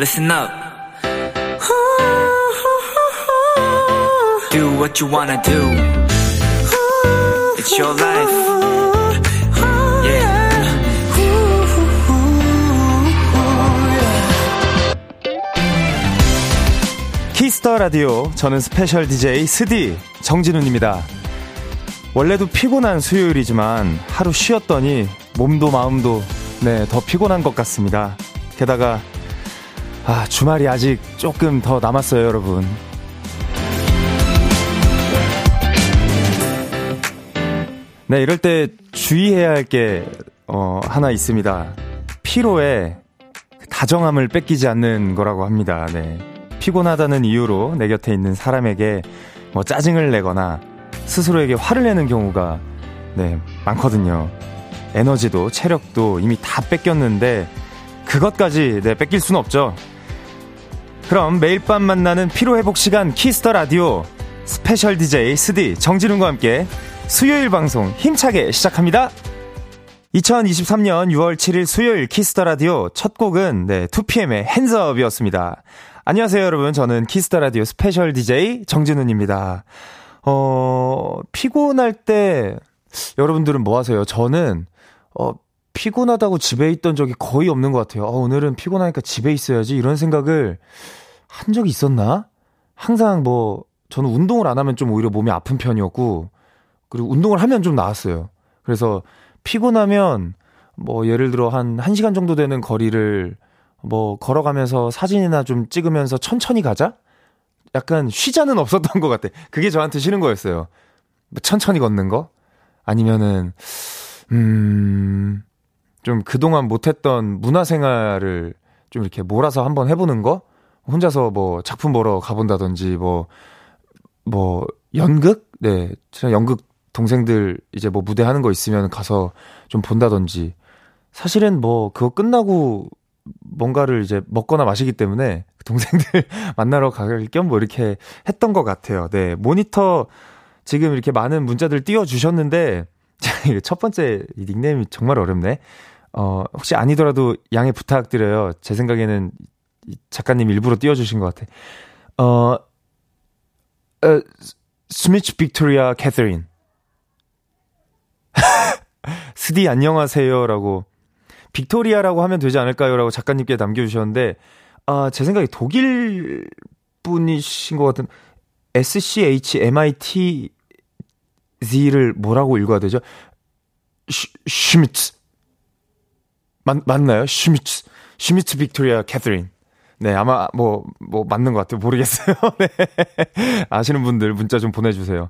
listen up. Do what you wanna do. It's your life. Yeah. 키스터 라디오 저는 스페셜 DJ 스디 정진훈입니다. 원래도 피곤한 수요일이지만 하루 쉬었더니 몸도 마음도 네, 더 피곤한 것 같습니다. 게다가 아, 주말이 아직 조금 더 남았어요, 여러분. 네, 이럴 때 주의해야 할 게, 어, 하나 있습니다. 피로에 다정함을 뺏기지 않는 거라고 합니다. 네. 피곤하다는 이유로 내 곁에 있는 사람에게 뭐 짜증을 내거나 스스로에게 화를 내는 경우가, 네, 많거든요. 에너지도 체력도 이미 다 뺏겼는데, 그것까지, 네, 뺏길 수는 없죠. 그럼 매일 밤 만나는 피로회복 시간 Kiss the Radio 스페셜 DJ 스디 정진운과 함께 수요일 방송 힘차게 시작합니다. 2023년 6월 7일 수요일 Kiss the Radio 첫 곡은 네, 2PM의 Hands Up이었습니다. 안녕하세요, 여러분. 저는 Kiss the Radio 스페셜 DJ 정진운입니다. 어, 피곤할 때 여러분들은 뭐 하세요? 저는 어, 피곤하다고 집에 있던 적이 거의 없는 것 같아요. 어, 오늘은 피곤하니까 집에 있어야지 이런 생각을 한 적이 있었나? 항상 뭐 저는 운동을 안 하면 좀 오히려 몸이 아픈 편이었고 그리고 운동을 하면 좀 나았어요. 그래서 피곤하면 뭐 예를 들어 한 1시간 정도 되는 거리를 뭐 걸어가면서 사진이나 좀 찍으면서 천천히 가자? 약간 쉬자는 없었던 것 같아. 그게 저한테 싫은 거였어요. 뭐 천천히 걷는 거? 아니면은, 음, 좀 그동안 못했던 문화생활을 좀 이렇게 몰아서 한번 해보는 거? 혼자서 뭐 작품 보러 가본다든지 뭐, 뭐, 연극? 네. 연극 동생들 이제 뭐 무대 하는 거 있으면 가서 좀 본다든지. 사실은 뭐 그거 끝나고 뭔가를 이제 먹거나 마시기 때문에 동생들 만나러 갈 겸 뭐 이렇게 했던 것 같아요. 네. 모니터 지금 이렇게 많은 문자들 띄워주셨는데, 첫 번째 닉네임이 정말 어렵네. 어, 혹시 아니더라도 양해 부탁드려요. 제 생각에는 작가님 일부러 띄워주신 것 같아. 어, 어 스미치 빅토리아 캐서린. 스디 안녕하세요라고 빅토리아라고 하면 되지 않을까요라고 작가님께 남겨주셨는데 아, 제 생각에 독일 분이신 것 같은 S C H M I T Z를 뭐라고 읽어야 되죠? 슈미츠 맞, 맞나요? 슈미츠 슈미츠 빅토리아 캐서린 네, 아마 뭐, 뭐, 맞는 것 같아요. 모르겠어요. 네. 아시는 분들 문자 좀 보내주세요.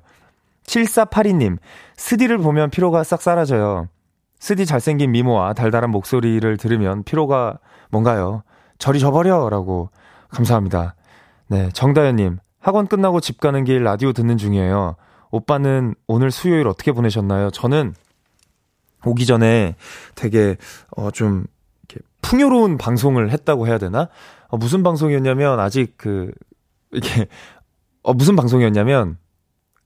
7482님, 스디를 보면 피로가 싹 사라져요. 스디 잘생긴 미모와 달달한 목소리를 들으면 피로가 뭔가요? 저리 져버려! 라고. 감사합니다. 네, 정다현님, 학원 끝나고 집 가는 길 라디오 듣는 중이에요. 오빠는 오늘 수요일 어떻게 보내셨나요? 저는 오기 전에 되게, 어, 좀, 이렇게 풍요로운 방송을 했다고 해야 되나? 어, 무슨 방송이었냐면, 아직 그, 이게, 어, 무슨 방송이었냐면,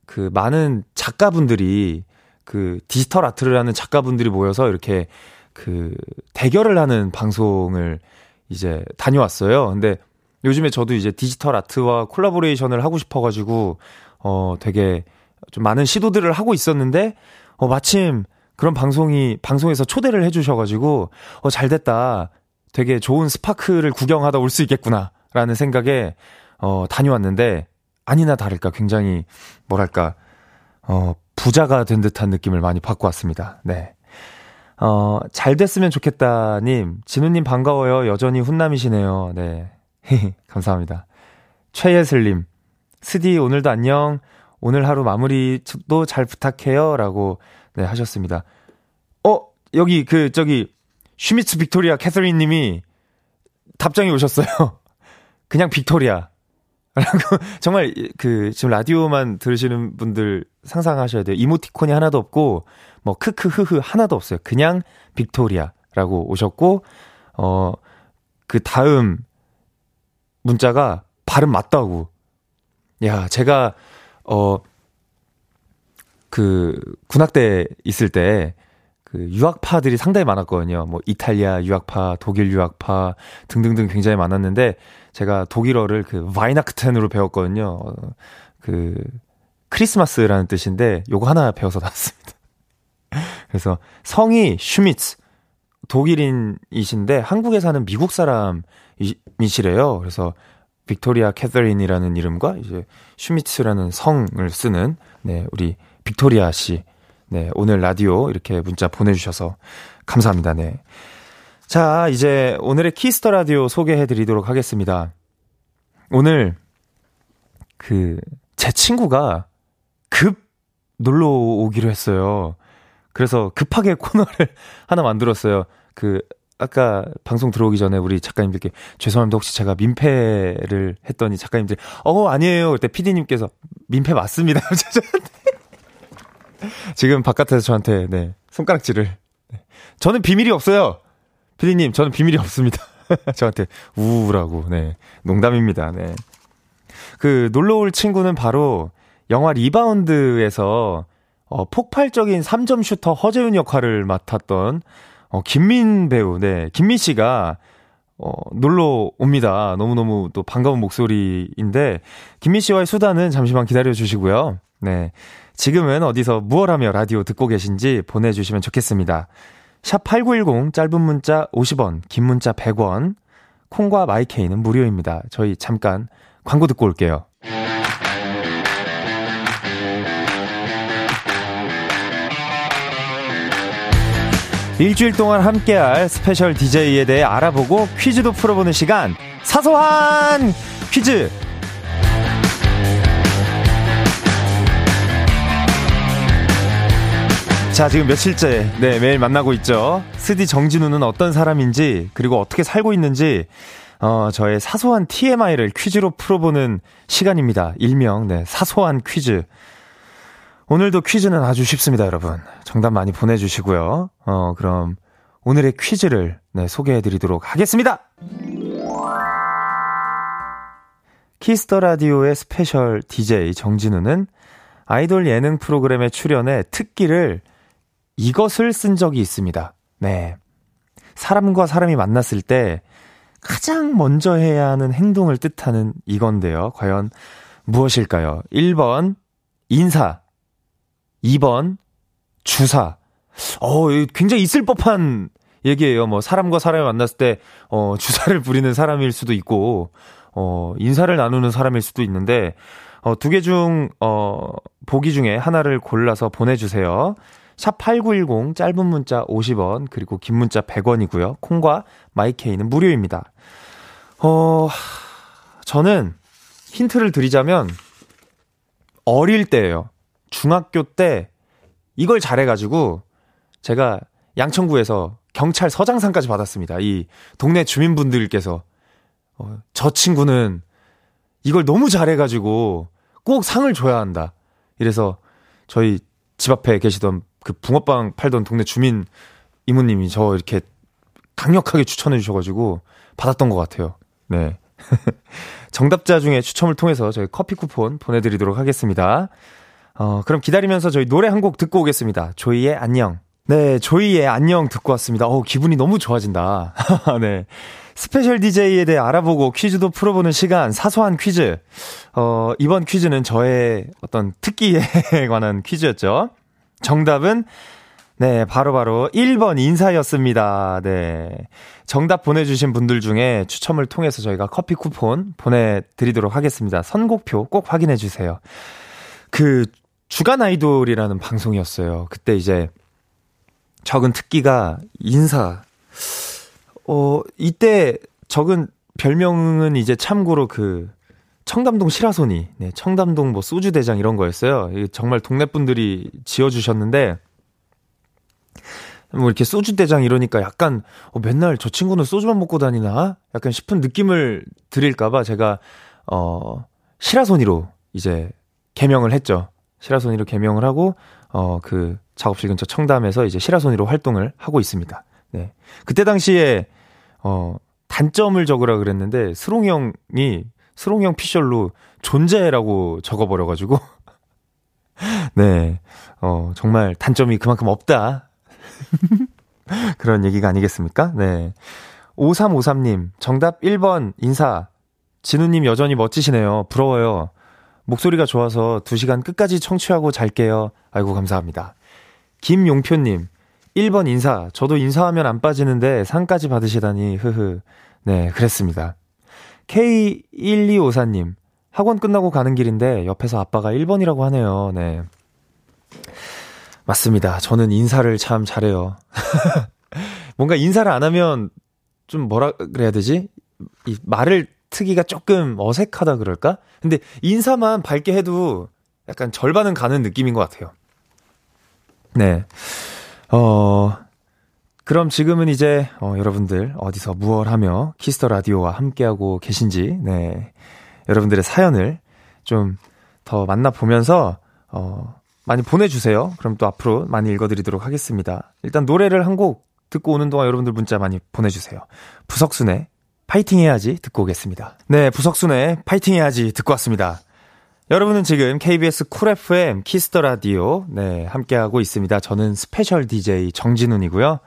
그 많은 작가분들이 그 디지털 아트를 하는 작가분들이 모여서 이렇게 그 대결을 하는 방송을 이제 다녀왔어요. 근데 요즘에 저도 이제 디지털 아트와 콜라보레이션을 하고 싶어가지고, 어, 되게 좀 많은 시도들을 하고 있었는데, 어, 마침 그런 방송이, 방송에서 초대를 해주셔가지고, 어, 잘 됐다. 되게 좋은 스파크를 구경하다 올 수 있겠구나. 라는 생각에, 어, 다녀왔는데, 아니나 다를까 굉장히, 뭐랄까, 어, 부자가 된 듯한 느낌을 많이 받고 왔습니다. 네. 어, 잘 됐으면 좋겠다 님, 진우님 반가워요. 여전히 훈남이시네요. 네. 감사합니다. 최예슬님, 스디 오늘도 안녕. 오늘 하루 마무리도 잘 부탁해요. 라고, 네, 하셨습니다. 어, 여기, 그, 저기, 슈미츠 빅토리아 캐서린 님이 답장이 오셨어요. 그냥 빅토리아. 라고, 정말, 그, 지금 라디오만 들으시는 분들 상상하셔야 돼요. 이모티콘이 하나도 없고, 뭐, 크크 흐흐 하나도 없어요. 그냥 빅토리아라고 오셨고, 어, 그 다음 문자가 발음 맞다고. 야, 제가, 어, 그, 군악대 있을 때, 그, 그 유학파들이 상당히 많았거든요. 뭐 이탈리아 유학파, 독일 유학파 등등등 굉장히 많았는데 제가 독일어를 그 바이나크텐으로 배웠거든요. 그 크리스마스라는 뜻인데 요거 하나 배워서 나왔습니다. 그래서 성이 슈미츠 독일인이신데 한국에 사는 미국 사람이시래요. 그래서 빅토리아 캐서린이라는 이름과 이제 슈미츠라는 성을 쓰는 네, 우리 빅토리아 씨. 네, 오늘 라디오 이렇게 문자 보내주셔서 감사합니다. 네. 자, 이제 오늘의 Kiss the Radio 소개해 드리도록 하겠습니다. 오늘 그 제 친구가 급 놀러 오기로 했어요. 그래서 급하게 코너를 하나 만들었어요. 그 아까 방송 들어오기 전에 우리 작가님들께 죄송합니다. 혹시 제가 민폐를 했더니 작가님들 어 아니에요. 그때 PD님께서 민폐 맞습니다. 지금 바깥에서 저한테 네 손가락질을 네. 저는 비밀이 없어요. PD님 저는 비밀이 없습니다. 저한테 우우라고 네 농담입니다. 네. 그 놀러 올 친구는 바로 영화 리바운드에서 어, 폭발적인 3점 슈터 허재윤 역할을 맡았던 어, 김민 배우, 네, 김민 씨가 어, 놀러 옵니다. 너무너무 또 반가운 목소리인데, 김민 씨와의 수다는 잠시만 기다려 주시고요. 네. 지금은 어디서 무얼 하며 라디오 듣고 계신지 보내주시면 좋겠습니다. 샵 8910, 짧은 문자 50원, 긴 문자 100원, 콩과 마이케이는 무료입니다. 저희 잠깐 광고 듣고 올게요. 일주일 동안 함께할 스페셜 DJ에 대해 알아보고 퀴즈도 풀어보는 시간 사소한 퀴즈 자 지금 며칠째 네 매일 만나고 있죠 스디 정진운은 어떤 사람인지 그리고 어떻게 살고 있는지 어 저의 사소한 TMI를 퀴즈로 풀어보는 시간입니다 일명 네 사소한 퀴즈 오늘도 퀴즈는 아주 쉽습니다, 여러분. 정답 많이 보내주시고요. 어, 그럼 오늘의 퀴즈를 네, 소개해 드리도록 하겠습니다! 키스터 라디오의 스페셜 DJ 정진우는 아이돌 예능 프로그램에 출연해 특기로 이것을 쓴 적이 있습니다. 네. 사람과 사람이 만났을 때 가장 먼저 해야 하는 행동을 뜻하는 이건데요. 과연 무엇일까요? 1번, 인사. 2번 주사. 어, 굉장히 있을 법한 얘기예요. 뭐 사람과 사람이 만났을 때 어, 주사를 부리는 사람일 수도 있고 어, 인사를 나누는 사람일 수도 있는데 어, 두 개 중 어, 보기 중에 하나를 골라서 보내 주세요. 샵8910 짧은 문자 50원 그리고 긴 문자 100원이고요. 콩과 마이케이는 무료입니다. 어 저는 힌트를 드리자면 어릴 때예요. 중학교 때 이걸 잘해 가지고 제가 양천구에서 경찰 서장상까지 받았습니다. 이 동네 주민분들께서 어, 저 친구는 이걸 너무 잘해 가지고 꼭 상을 줘야 한다. 이래서 저희 집 앞에 계시던 그 붕어빵 팔던 동네 주민 이모님이 저 이렇게 강력하게 추천해 주셔가지고 받았던 것 같아요. 네. 정답자 중에 추첨을 통해서 저희 커피 쿠폰 보내드리도록 하겠습니다. 어, 그럼 기다리면서 저희 노래 한 곡 듣고 오겠습니다. 조이의 안녕. 네, 조이의 안녕 듣고 왔습니다. 어, 기분이 너무 좋아진다. 네. special DJ에 대해 알아보고 퀴즈도 풀어보는 시간, 사소한 퀴즈. 어, 이번 퀴즈는 저의 어떤 특기에 관한 퀴즈였죠. 정답은, 네, 바로바로 바로 1번 인사였습니다. 네. 정답 보내주신 분들 중에 추첨을 통해서 저희가 커피 쿠폰 보내드리도록 하겠습니다. 선곡표 꼭 확인해주세요. 그, 주간 아이돌이라는 방송이었어요. 그때 이제 적은 특기가 인사. 어, 이때 적은 별명은 이제 참고로 그 청담동 시라소니, 네, 청담동 뭐 소주 대장 이런 거였어요. 정말 동네 분들이 지어주셨는데, 뭐 이렇게 소주 대장 이러니까 약간, 어, 맨날 저 친구는 소주만 먹고 다니나? 약간 싶은 느낌을 드릴까봐 제가, 어, 시라소니로 이제 개명을 했죠. 시라소니로 개명을 하고 어 그 작업실 근처 청담에서 이제 시라소니로 활동을 하고 있습니다. 네. 그때 당시에 어 단점을 적으라 그랬는데 스롱이 형이 스롱이 형 피셜로 존재라고 적어 버려 가지고 네. 어 정말 단점이 그만큼 없다. 그런 얘기가 아니겠습니까? 네. 5353님, 정답 1번 인사. 진우님 여전히 멋지시네요. 부러워요. 목소리가 좋아서 2시간 끝까지 청취하고 잘게요. 아이고, 감사합니다. 김용표님, 1번 인사. 저도 인사하면 안 빠지는데 상까지 받으시다니, 흐흐. 네, 그랬습니다. K1254님, 학원 끝나고 가는 길인데 옆에서 아빠가 1번이라고 하네요. 네. 맞습니다. 저는 인사를 참 잘해요. 뭔가 인사를 안 하면 좀 뭐라 그래야 되지? 이 말을 트기가 조금 어색하다 그럴까? 근데 인사만 밝게 해도 약간 절반은 가는 느낌인 것 같아요. 네. 어, 그럼 지금은 이제, 어, 여러분들 어디서 무얼 하며 Kiss the Radio와 함께하고 계신지, 네. 여러분들의 사연을 좀 더 만나보면서, 어, 많이 보내주세요. 그럼 또 앞으로 많이 읽어드리도록 하겠습니다. 일단 노래를 한 곡 듣고 오는 동안 여러분들 문자 많이 보내주세요. 부석순의 파이팅 해야지 듣고 오겠습니다. 네, 부석순의 파이팅 해야지 듣고 왔습니다. 여러분은 지금 KBS Cool FM Kiss the Radio 네, 함께하고 있습니다. 저는 special DJ 정진운이고요.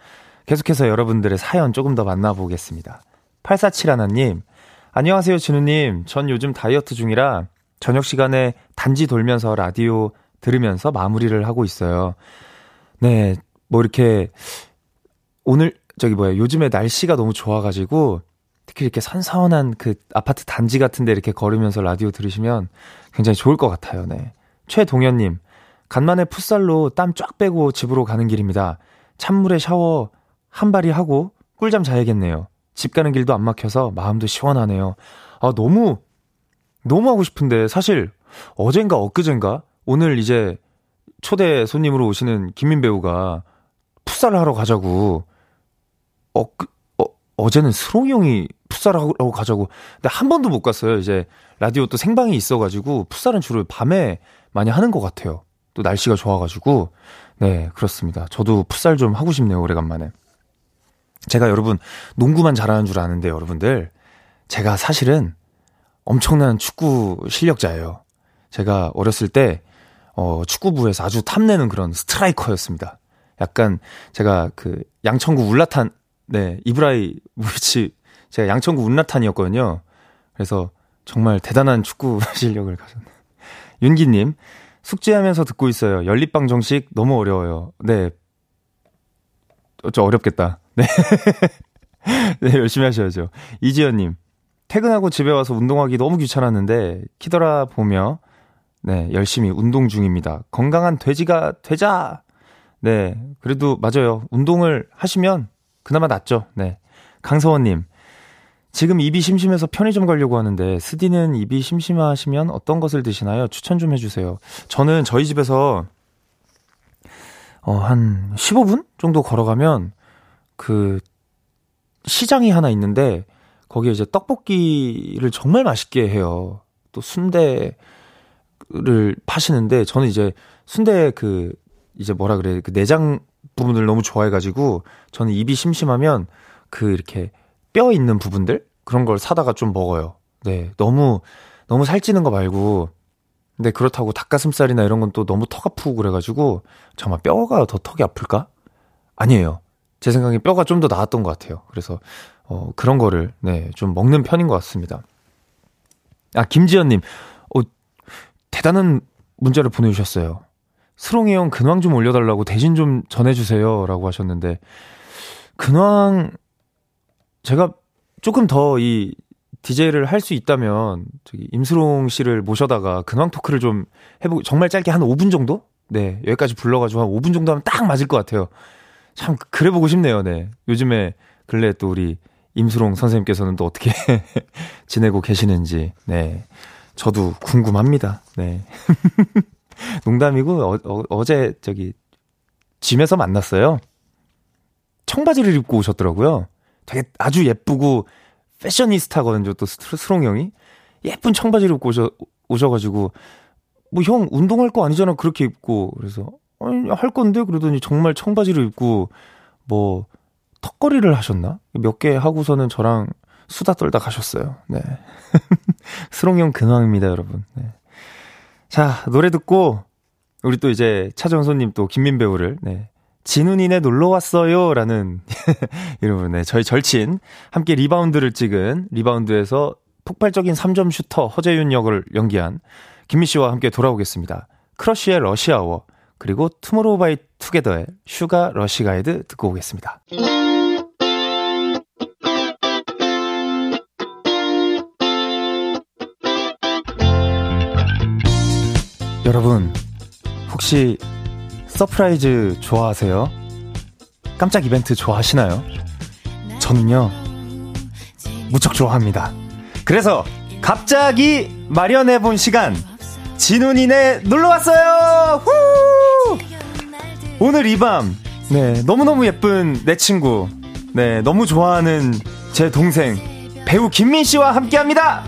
계속해서 여러분들의 사연 조금 더 만나보겠습니다. 8471님, 안녕하세요, 진운님. 전 요즘 다이어트 중이라 저녁 시간에 단지 돌면서 라디오 들으면서 마무리를 하고 있어요. 네, 뭐 이렇게 오늘 저기 뭐야 요즘에 날씨가 너무 좋아가지고 특히 이렇게 선선한 그 아파트 단지 같은데 이렇게 걸으면서 라디오 들으시면 굉장히 좋을 것 같아요. 네. 최동현님, 간만에 풋살로 땀 쫙 빼고 집으로 가는 길입니다. 찬물에 샤워 한 발이 하고 꿀잠 자야겠네요. 집 가는 길도 안 막혀서 마음도 시원하네요. 아, 너무, 너무 하고 싶은데, 사실, 어젠가 엊그젠가, 오늘 이제 초대 손님으로 오시는 김민 배우가 풋살을 하러 가자고, 어, 그, 어, 어제는 스롱이 형이 풋살하러 가자고. 근데 한 번도 못 갔어요. 이제 라디오 또 생방이 있어가지고, 풋살은 주로 밤에 많이 하는 것 같아요. 또 날씨가 좋아가지고. 네, 그렇습니다. 저도 풋살 좀 하고 싶네요, 오래간만에. 제가 여러분 농구만 잘하는 줄 아는데 여러분들 제가 사실은 엄청난 축구 실력자예요. 제가 어렸을 때 어, 축구부에서 아주 탐내는 그런 스트라이커였습니다. 약간 제가 그 양천구 울라탄 네 이브라이 무비치 제가 양천구 울라탄이었거든요. 그래서 정말 대단한 축구 실력을 가졌네. 윤기님 숙제하면서 듣고 있어요. 연립방 정식 너무 어려워요. 네, 좀 어렵겠다. 네. 네, 열심히 하셔야죠. 이지연님, 퇴근하고 집에 와서 운동하기 너무 귀찮았는데, 키더라 보며, 네, 열심히 운동 중입니다. 건강한 돼지가 되자! 네, 그래도 맞아요. 운동을 하시면 그나마 낫죠. 네. 강서원님, 지금 입이 심심해서 편의점 가려고 하는데, 스디는 입이 심심하시면 어떤 것을 드시나요? 추천 좀 해주세요. 저는 저희 집에서, 어, 한 15분 정도 걸어가면, 그 시장이 하나 있는데 거기에 이제 떡볶이를 정말 맛있게 해요. 또 순대를 파시는데 저는 이제 순대 그 이제 뭐라 그래 그 내장 부분을 너무 좋아해가지고 저는 입이 심심하면 그 이렇게 뼈 있는 부분들 그런 걸 사다가 좀 먹어요. 네, 너무 너무 살찌는 거 말고 근데 그렇다고 닭가슴살이나 이런 건 또 너무 턱 아프고 그래가지고 정말 뼈가 더 턱이 아플까? 아니에요. 제 생각에 뼈가 좀 더 나았던 것 같아요. 그래서 어, 그런 거를 네, 좀 먹는 편인 것 같습니다. 아 김지연님, 어, 대단한 문자를 보내주셨어요. 스롱이 형 근황 좀 올려달라고 대신 좀 전해주세요 라고 하셨는데 근황 제가 조금 더 이 DJ를 할 수 있다면 저기 임수롱 씨를 모셔다가 근황 토크를 좀 해보고 정말 짧게 한 5분 정도? 네 여기까지 불러가지고 한 5분 정도 하면 딱 맞을 것 같아요. 참 그래 보고 싶네요. 네. 요즘에 근래 또 우리 임수롱 선생님께서는 또 어떻게 지내고 계시는지 네. 저도 궁금합니다. 네. 농담이고 어, 어, 어제 저기 짐에서 만났어요. 청바지를 입고 오셨더라고요. 되게 아주 예쁘고 패셔니스타거든요. 또 스롱 형이 예쁜 청바지를 입고 오셔 오셔가지고 뭐 형 운동할 거 아니잖아 그렇게 입고 그래서 아니, 할 건데? 그러더니 정말 청바지를 입고, 뭐, 턱걸이를 하셨나? 몇 개 하고서는 저랑 수다 떨다 가셨어요. 네. 슬옹 형 근황입니다, 여러분. 네. 자, 노래 듣고, 우리 또 이제 초대 손님 또 김민 배우를, 네. 진운이네 놀러 왔어요. 라는 이름으로, 네, 저희 절친. 함께 리바운드를 찍은 리바운드에서 폭발적인 3점 슈터 허재윤 역을 연기한 김민 씨와 함께 돌아오겠습니다. 크러쉬의 Rush Hour, 그리고 투모로우 바이 투게더의 Sugar Rush Ride 듣고 오겠습니다. 여러분, 혹시 surprise 좋아하세요? 깜짝 이벤트 좋아하시나요? 저는요, 무척 좋아합니다. 그래서 갑자기 마련해본 시간, 진훈이네 놀러 왔어요! 후! 오늘 이 밤, 네, 너무 너무 예쁜 내 친구, 네, 너무 좋아하는 제 동생, 배우 김민 씨와 함께 합니다!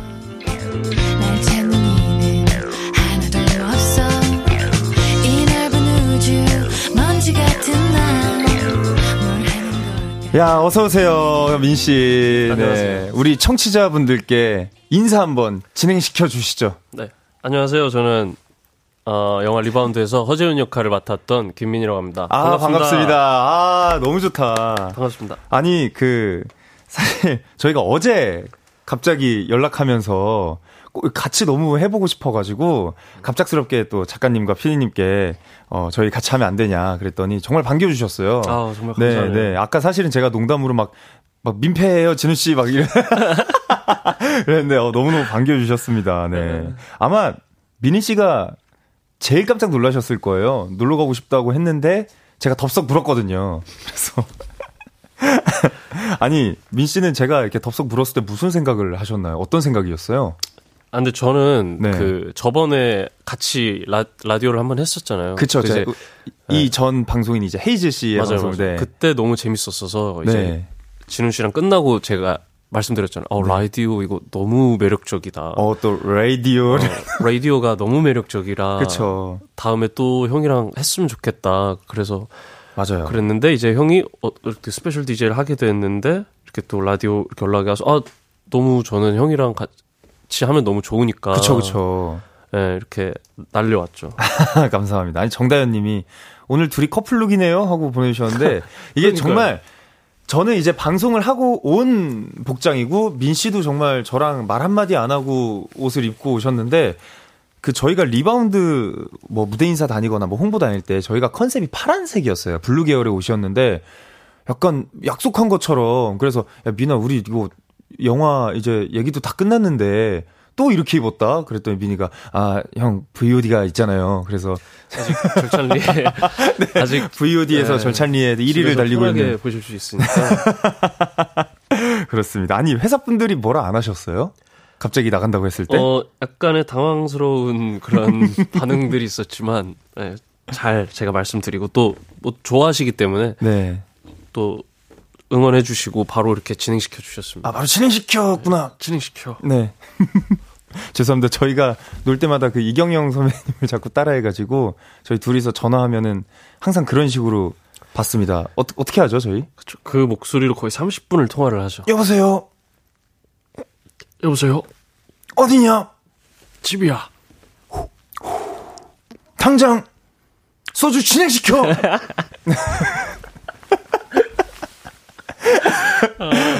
야, 어서 오세요, 민 씨. 네. 우리 청취자분들께 인사 한번 진행시켜 주시죠. 네. 안녕하세요. 저는, 어, 영화 리바운드에서 허재윤 역할을 맡았던 김민이라고 합니다. 아, 반갑습니다. 반갑습니다. 아, 너무 좋다. 반갑습니다. 아니, 그, 사실, 저희가 어제 갑자기 연락하면서 꼭 같이 너무 해보고 싶어가지고 갑작스럽게 또 작가님과 피디님께 어 저희 같이 하면 안 되냐 그랬더니 정말 반겨주셨어요. 아 정말 감사해요. 네, 네. 아까 사실은 제가 농담으로 막 막 민폐예요 진우 씨 막 이래 그랬는데 어, 너무너무 반겨주셨습니다. 네. 네. 아마 미니 씨가 제일 깜짝 놀라셨을 거예요. 놀러 가고 싶다고 했는데 제가 덥석 불었거든요. 그래서 아니 민 씨는 제가 이렇게 덥석 불었을 때 무슨 생각을 하셨나요? 어떤 생각이었어요? 아, 근데 저는 네. 그 저번에 같이 라, 라디오를 한번 했었잖아요. 그쵸. 그 이전 네. 방송인 이제 헤이즈 씨의 맞아요, 방송 맞아요. 네. 그때 너무 재밌었어서 이제 네. 진운 씨랑 끝나고 제가 말씀드렸잖아요. 어, 네. 라디오 이거 너무 매력적이다. 어, 또 라디오. 어, 라디오가 너무 매력적이라. 그쵸. 다음에 또 형이랑 했으면 좋겠다. 그래서 맞아요. 그랬는데 이제 형이 어, 이렇게 special DJ를 하게 됐는데 이렇게 또 라디오 이렇게 연락이 와서 아 너무 저는 형이랑 같이 하면 너무 좋으니까. 그쵸, 그쵸. 네, 이렇게 달려왔죠. 감사합니다. 아니, 정다현 님이 오늘 둘이 couple look이네요? 하고 보내주셨는데, 이게 정말, 저는 이제 방송을 하고 온 복장이고, 민 씨도 정말 저랑 말 한마디 안 하고 옷을 입고 오셨는데, 그 저희가 리바운드 뭐 무대 인사 다니거나 뭐 홍보 다닐 때 저희가 concept이 파란색이었어요. blue 계열의 옷이었는데, 약간 약속한 것처럼, 그래서, 야, 민아, 우리 이거 영화 이제 얘기도 다 끝났는데 또 이렇게 입었다? 그랬더니 미니가 아 형 VOD가 있잖아요. 그래서 아직 절찬리에 네, 아직 VOD에서 네, 절찬리에 1위를 달리고 있는 보실 수 있으니까 그렇습니다. 아니 회사 분들이 뭐라 안 하셨어요? 갑자기 나간다고 했을 때? 어 약간의 당황스러운 그런 반응들이 있었지만 네, 잘 제가 말씀드리고 또 뭐 좋아하시기 때문에 네. 또 응원해 주시고 바로 이렇게 진행시켜 주셨습니다. 아, 바로 진행시켰구나. 네, 진행시켜. 네. 죄송합니다. 저희가 놀 때마다 그 이경영 선배님을 자꾸 따라해가지고 저희 둘이서 전화하면은 항상 그런 식으로 받습니다. 어, 어떻게 하죠, 저희? 그쵸. 그 목소리로 거의 30분을 통화를 하죠. 여보세요? 여보세요? 어디냐? 집이야. 당장 소주 진행시켜!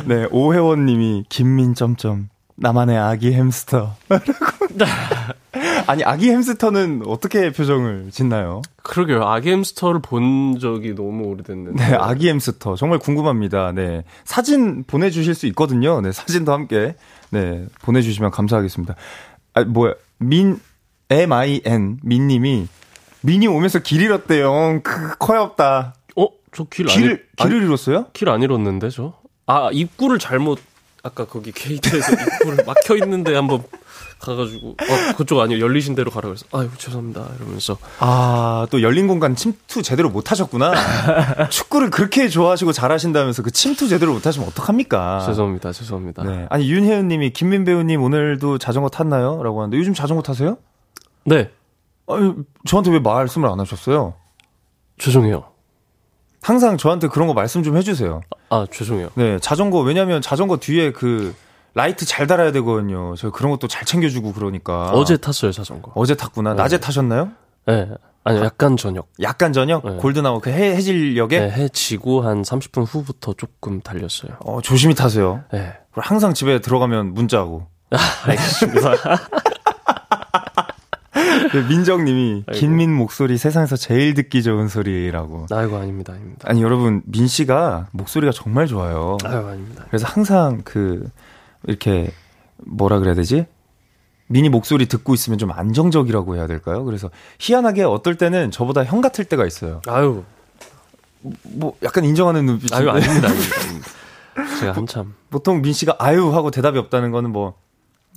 네, 오혜원 님이 김민 점점 나만의 아기 햄스터. 아니 아기 햄스터는 어떻게 표정을 짓나요? 그러게요. 아기 햄스터를 본 적이 너무 오래됐는데. 네, 아기 햄스터 정말 궁금합니다. 네, 사진 보내주실 수 있거든요. 네, 사진도 함께 네 보내주시면 감사하겠습니다. 아 뭐야 민 M I N 민님이 민이 오면서 길 잃었대요. 크 커엽다. 어? 저길 길, 길을 잃었어요? 길 안 잃었는데 저. 아 입구를 잘못 아까 거기 게이트에서 입구를 막혀 있는데 한번 가가지고 어 그쪽 아니요. 열리신 대로 가라 그래서 아유 죄송합니다. 이러면서. 아 또 열린 공간 침투 제대로 못 하셨구나. 축구를 그렇게 좋아하시고 잘하신다면서 그 침투 제대로 못 하시면 어떡합니까? 죄송합니다 죄송합니다. 네. 아니 윤혜은님이 김민 배우님 오늘도 자전거 탔나요?라고 하는데 요즘 자전거 타세요? 네. 아니 저한테 왜 말씀을 안 하셨어요? 죄송해요 항상 저한테 그런 거 말씀 좀 해주세요. 아, 아 죄송해요. 네, 자전거 왜냐면 자전거 뒤에 그 라이트 잘 달아야 되거든요. 저 그런 것도 잘 챙겨주고 그러니까. 어제 탔어요 자전거. 어제 탔구나. 네. 낮에 타셨나요? 네. 아니 약간 저녁. 약간 저녁? 네. 골든아워 그 해, 해질녘에? 네, 해 지고 한 30분 후부터 조금 달렸어요. 어, 조심히 타세요. 네. 항상 집에 들어가면 문자하고. 알겠습니다. 네, 민정님이 김민 목소리 세상에서 제일 듣기 좋은 소리라고. 아이고 아닙니다, 아닙니다. 아니 여러분 민 씨가 목소리가 정말 좋아요. 아이고 아닙니다. 그래서 항상 그 이렇게 뭐라 그래야 되지? 미니 목소리 듣고 있으면 좀 안정적이라고 해야 될까요? 그래서 희한하게 어떨 때는 저보다 형 같을 때가 있어요. 아유. 뭐 약간 인정하는 눈빛이 아유 아닙니다, 아닙니다, 아닙니다. 제가 한참 보통 민 씨가 아유 하고 대답이 없다는 거는 뭐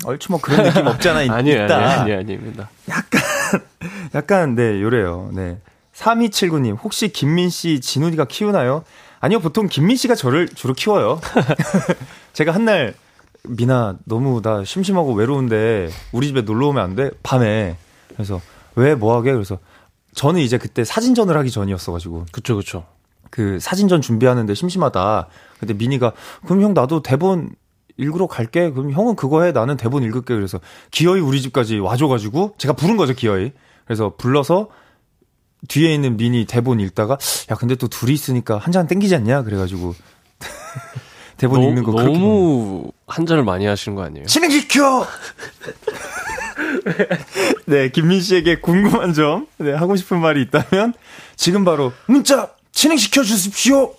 얼추 뭐 그런 느낌 없잖아 아니에요, 있다. 아니, 아니, 아닙니다. 약간 약간 네 요래요. 네. 3279님 혹시 김민 씨 진훈이가 키우나요? 아니요 보통 김민 씨가 저를 주로 키워요. 제가 한 날 미나 너무 나 심심하고 외로운데 우리 집에 놀러 오면 안 돼? 밤에 그래서 왜 뭐하게 그래서 저는 이제 그때 사진전을 하기 전이었어가지고 그쵸 그쵸 그 사진전 준비하는데 심심하다 근데 미니가 그럼 형 나도 대본 읽으러 갈게 그럼 형은 그거 해 나는 대본 읽을게 그래서 기어이 우리 집까지 와줘가지고 제가 부른 거죠 기어이 그래서 불러서 뒤에 있는 미니 대본 읽다가 야 근데 또 둘이 있으니까 한 잔 땡기지 않냐 그래가지고 대본 너, 읽는 거 너무 한 잔을 많이 하시는 거 아니에요? 진행시켜. 네, 김민 씨에게 궁금한 점, 네, 하고 싶은 말이 있다면 지금 바로 문자 진행시켜 주십시오.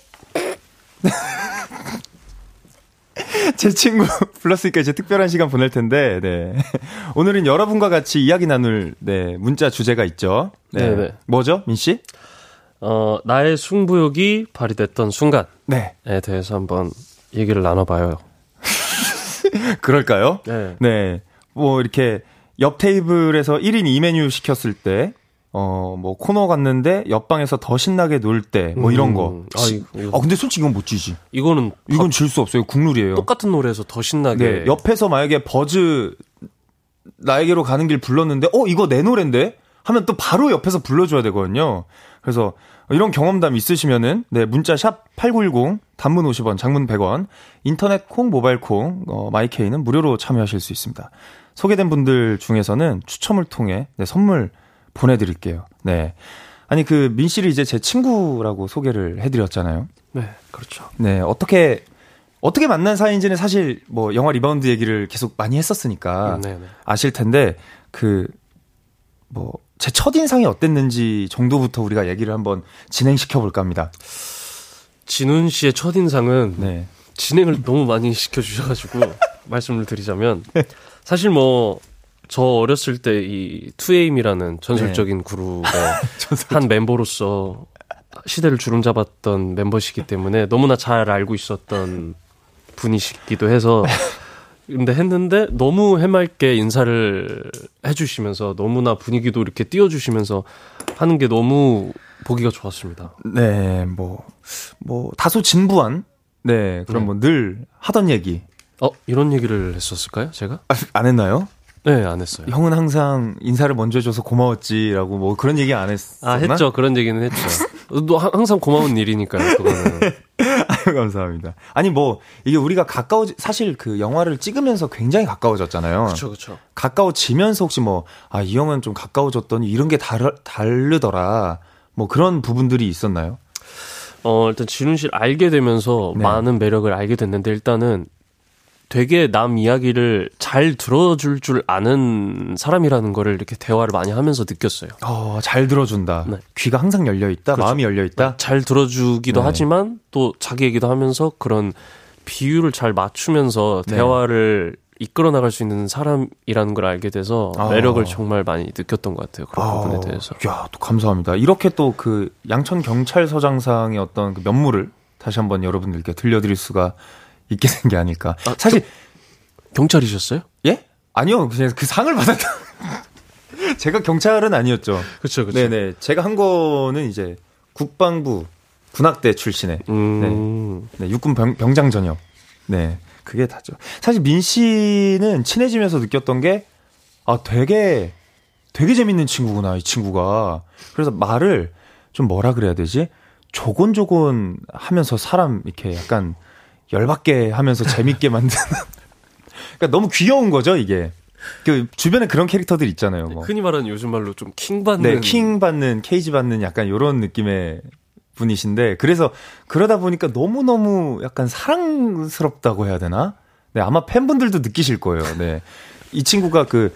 제 친구 불렀으니까 이제 특별한 시간 보낼 텐데, 네. 오늘은 여러분과 같이 이야기 나눌, 네, 문자 주제가 있죠. 네. 네네. 네. 뭐죠, 민 씨? 어, 나의 승부욕이 발휘됐던 순간에 네. 대해서 한번 얘기를 나눠봐요. 그럴까요? 네. 네. 뭐 이렇게 옆 테이블에서 1인 2메뉴 시켰을 때, 어, 뭐 코너 갔는데 옆방에서 더 신나게 놀 때, 뭐 이런 거. 음. 아, 이거, 아, 근데 솔직히 이건 못 지지. 이거는. 이건 질 수 없어요. 국룰이에요. 똑같은 노래에서 더 신나게. 네. 옆에서 만약에 버즈 나에게로 가는 길 불렀는데, 어, 이거 내 노랜데? 하면 또 바로 옆에서 불러줘야 되거든요. 그래서 이런 경험담 있으시면은 네 문자 샵 #8910 단문 50원, 장문 100원, 인터넷 콩, 모바일 콩, 어, my K는 무료로 참여하실 수 있습니다. 소개된 분들 중에서는 추첨을 통해 네, 선물 보내드릴게요. 네. 아니 그 민 씨를 이제 제 친구라고 소개를 해드렸잖아요. 네, 그렇죠. 네, 어떻게 어떻게 만난 사이인지는 사실 뭐 영화 리바운드 얘기를 계속 많이 했었으니까 음, 네, 네. 아실 텐데 그 뭐 제 첫인상이 어땠는지 정도부터 우리가 얘기를 한번 진행시켜 볼까 합니다. 진훈 씨의 첫인상은 네. 진행을 너무 많이 시켜주셔가지고 말씀을 드리자면 사실 뭐 저 어렸을 때 이 투에임이라는 전설적인 네. 그룹의 한 멤버로서 시대를 주름 잡았던 멤버시기 때문에 너무나 잘 알고 있었던 분이시기도 해서 근데 했는데 너무 해맑게 인사를 해주시면서 너무나 분위기도 이렇게 띄워주시면서 하는 게 너무 보기가 좋았습니다. 네, 뭐, 뭐, 다소 진부한, 네, 그럼 네. 뭐늘 하던 얘기. 어, 이런 얘기를 했었을까요, 제가? 아, 안 했나요? 네, 안 했어요. 형은 항상 인사를 먼저 해줘서 고마웠지라고 뭐 그런 얘기 안 했었나? 아, 했죠. 그런 얘기는 했죠. 너 항상 고마운 일이니까요, 그거는. 아유, 감사합니다. 아니, 뭐, 이게 우리가 가까워, 사실 그 영화를 찍으면서 굉장히 가까워졌잖아요. 그쵸, 그쵸. 가까워지면서 혹시 뭐, 아, 이 형은 좀 가까워졌더니 이런 게 다르, 다르더라. 뭐 그런 부분들이 있었나요? 어, 일단 진훈 씨를 알게 되면서 네. 많은 매력을 알게 됐는데 일단은 되게 남 이야기를 잘 들어줄 줄 아는 사람이라는 거를 이렇게 대화를 많이 하면서 느꼈어요. 어, 잘 들어준다. 네. 귀가 항상 열려 있다. 그렇죠. 마음이 열려 있다. 네, 잘 들어주기도 네. 하지만 또 자기 얘기도 하면서 그런 비율을 잘 맞추면서 네. 대화를 이끌어 나갈 수 있는 사람이라는 걸 알게 돼서 아. 매력을 정말 많이 느꼈던 것 같아요. 그런 아. 부분에 대해서. 야, 또 감사합니다. 이렇게 또 그 양천 경찰서장상의 어떤 그 면모를 다시 한번 여러분들께 들려드릴 수가 있게 된 게 아닐까. 아, 사실 겨, 경찰이셨어요? 예? 아니요, 그냥 그 상을 받았다. 제가 경찰은 아니었죠. 그렇죠, 그렇죠. 네네. 제가 한 거는 이제 국방부 군악대 출신의 음... 네. 네, 육군 병, 병장 전역. 네, 그게 다죠. 사실 민 씨는 친해지면서 느꼈던 게 아, 되게 되게 재밌는 친구구나 이 친구가. 그래서 말을 좀 뭐라 그래야 되지? 조곤조곤 하면서 사람 이렇게 약간 열받게 하면서 재밌게 만드는. 그러니까 너무 귀여운 거죠, 이게. 그 주변에 그런 캐릭터들 있잖아요. 뭐. 흔히 말하는 요즘 말로 좀 킹 받는. 네, 킹 받는, 케이지 받는 약간 요런 느낌의 분이신데, 그래서 그러다 보니까 너무너무 약간 사랑스럽다고 해야 되나? 네, 아마 팬분들도 느끼실 거예요. 네. 이 친구가 그,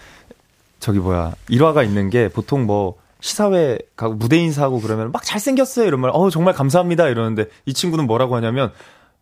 저기 뭐야, 일화가 있는 게 보통 뭐, 시사회 가고 무대 인사하고 그러면 막 잘생겼어요 이런 말, 어 정말 감사합니다 이러는데 이 친구는 뭐라고 하냐면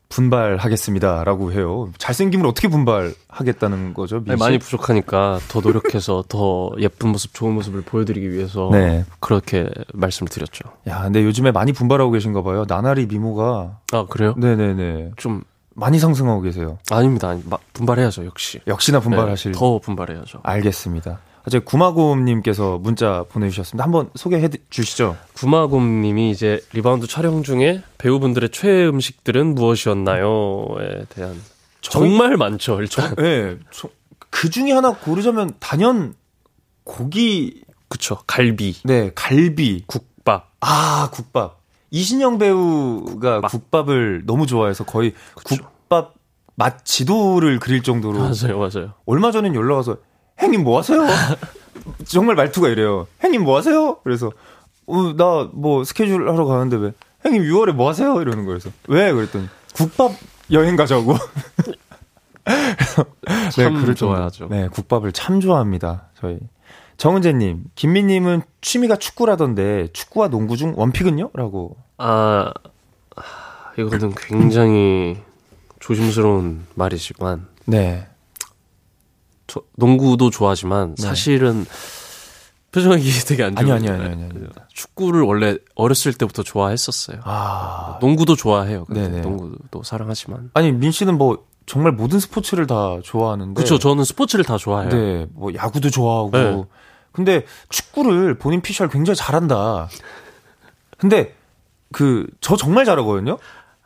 분발하겠습니다라고 해요. 잘생김을 어떻게 분발하겠다는 거죠? 네, 많이 부족하니까 더 노력해서 더 예쁜 모습, 좋은 모습을 보여드리기 위해서 네. 그렇게 말씀을 드렸죠. 야, 근데 요즘에 많이 분발하고 계신가 봐요. 나나리 미모가 아 그래요? 네네네. 좀 많이 상승하고 계세요. 아닙니다. 아니, 분발해야죠, 역시. 역시나 분발하실. 네, 더 분발해야죠. 알겠습니다. 어제 구마곰님께서 문자 보내주셨습니다. 한번 소개해 주시죠. 구마곰님이 이제 리바운드 촬영 중에 배우분들의 최애 음식들은 무엇이었나요?에 대한 정말 저희, 많죠. 일단. 저, 네, 저, 그 중에 하나 고르자면 단연 고기. 그쵸. 갈비. 네, 갈비. 국밥. 아, 국밥. 이신영 배우가 국밥. 국밥 을 너무 좋아해서 거의 그쵸. 국밥 맛 지도를 그릴 정도로. 맞아요, 맞아요. 얼마 전엔 연락 와서 형님 뭐 하세요? 정말 말투가 이래요. 형님 뭐 하세요? 그래서 어, 나 뭐 스케줄 하러 가는데 왜? 형님 6월에 뭐 하세요? 이러는 거예요. 그래서 왜? 그랬더니 국밥 여행 가자고. 네, 그럴 좋아하죠. 네, 국밥을 참 좋아합니다. 저희 정은재님, 김민님은 취미가 축구라던데 축구와 농구 중 원픽은요? 라고. 아, 이거는 굉장히 조심스러운 말이지만. 네. 저, 농구도 좋아하지만 네. 사실은 표정이 되게 안 좋아요. 아니, 아니, 아니, 아니, 축구를 원래 어렸을 때부터 좋아했었어요. 아. 농구도 좋아해요. 네네. 농구도 사랑하지만. 아니, 민 씨는 뭐 정말 모든 스포츠를 다 좋아하는데. 그렇죠. 저는 스포츠를 다 좋아해요. 네. 뭐 야구도 좋아하고. 네. 근데 축구를 본인 피셜 굉장히 잘한다. 근데 그 저 정말 잘하거든요.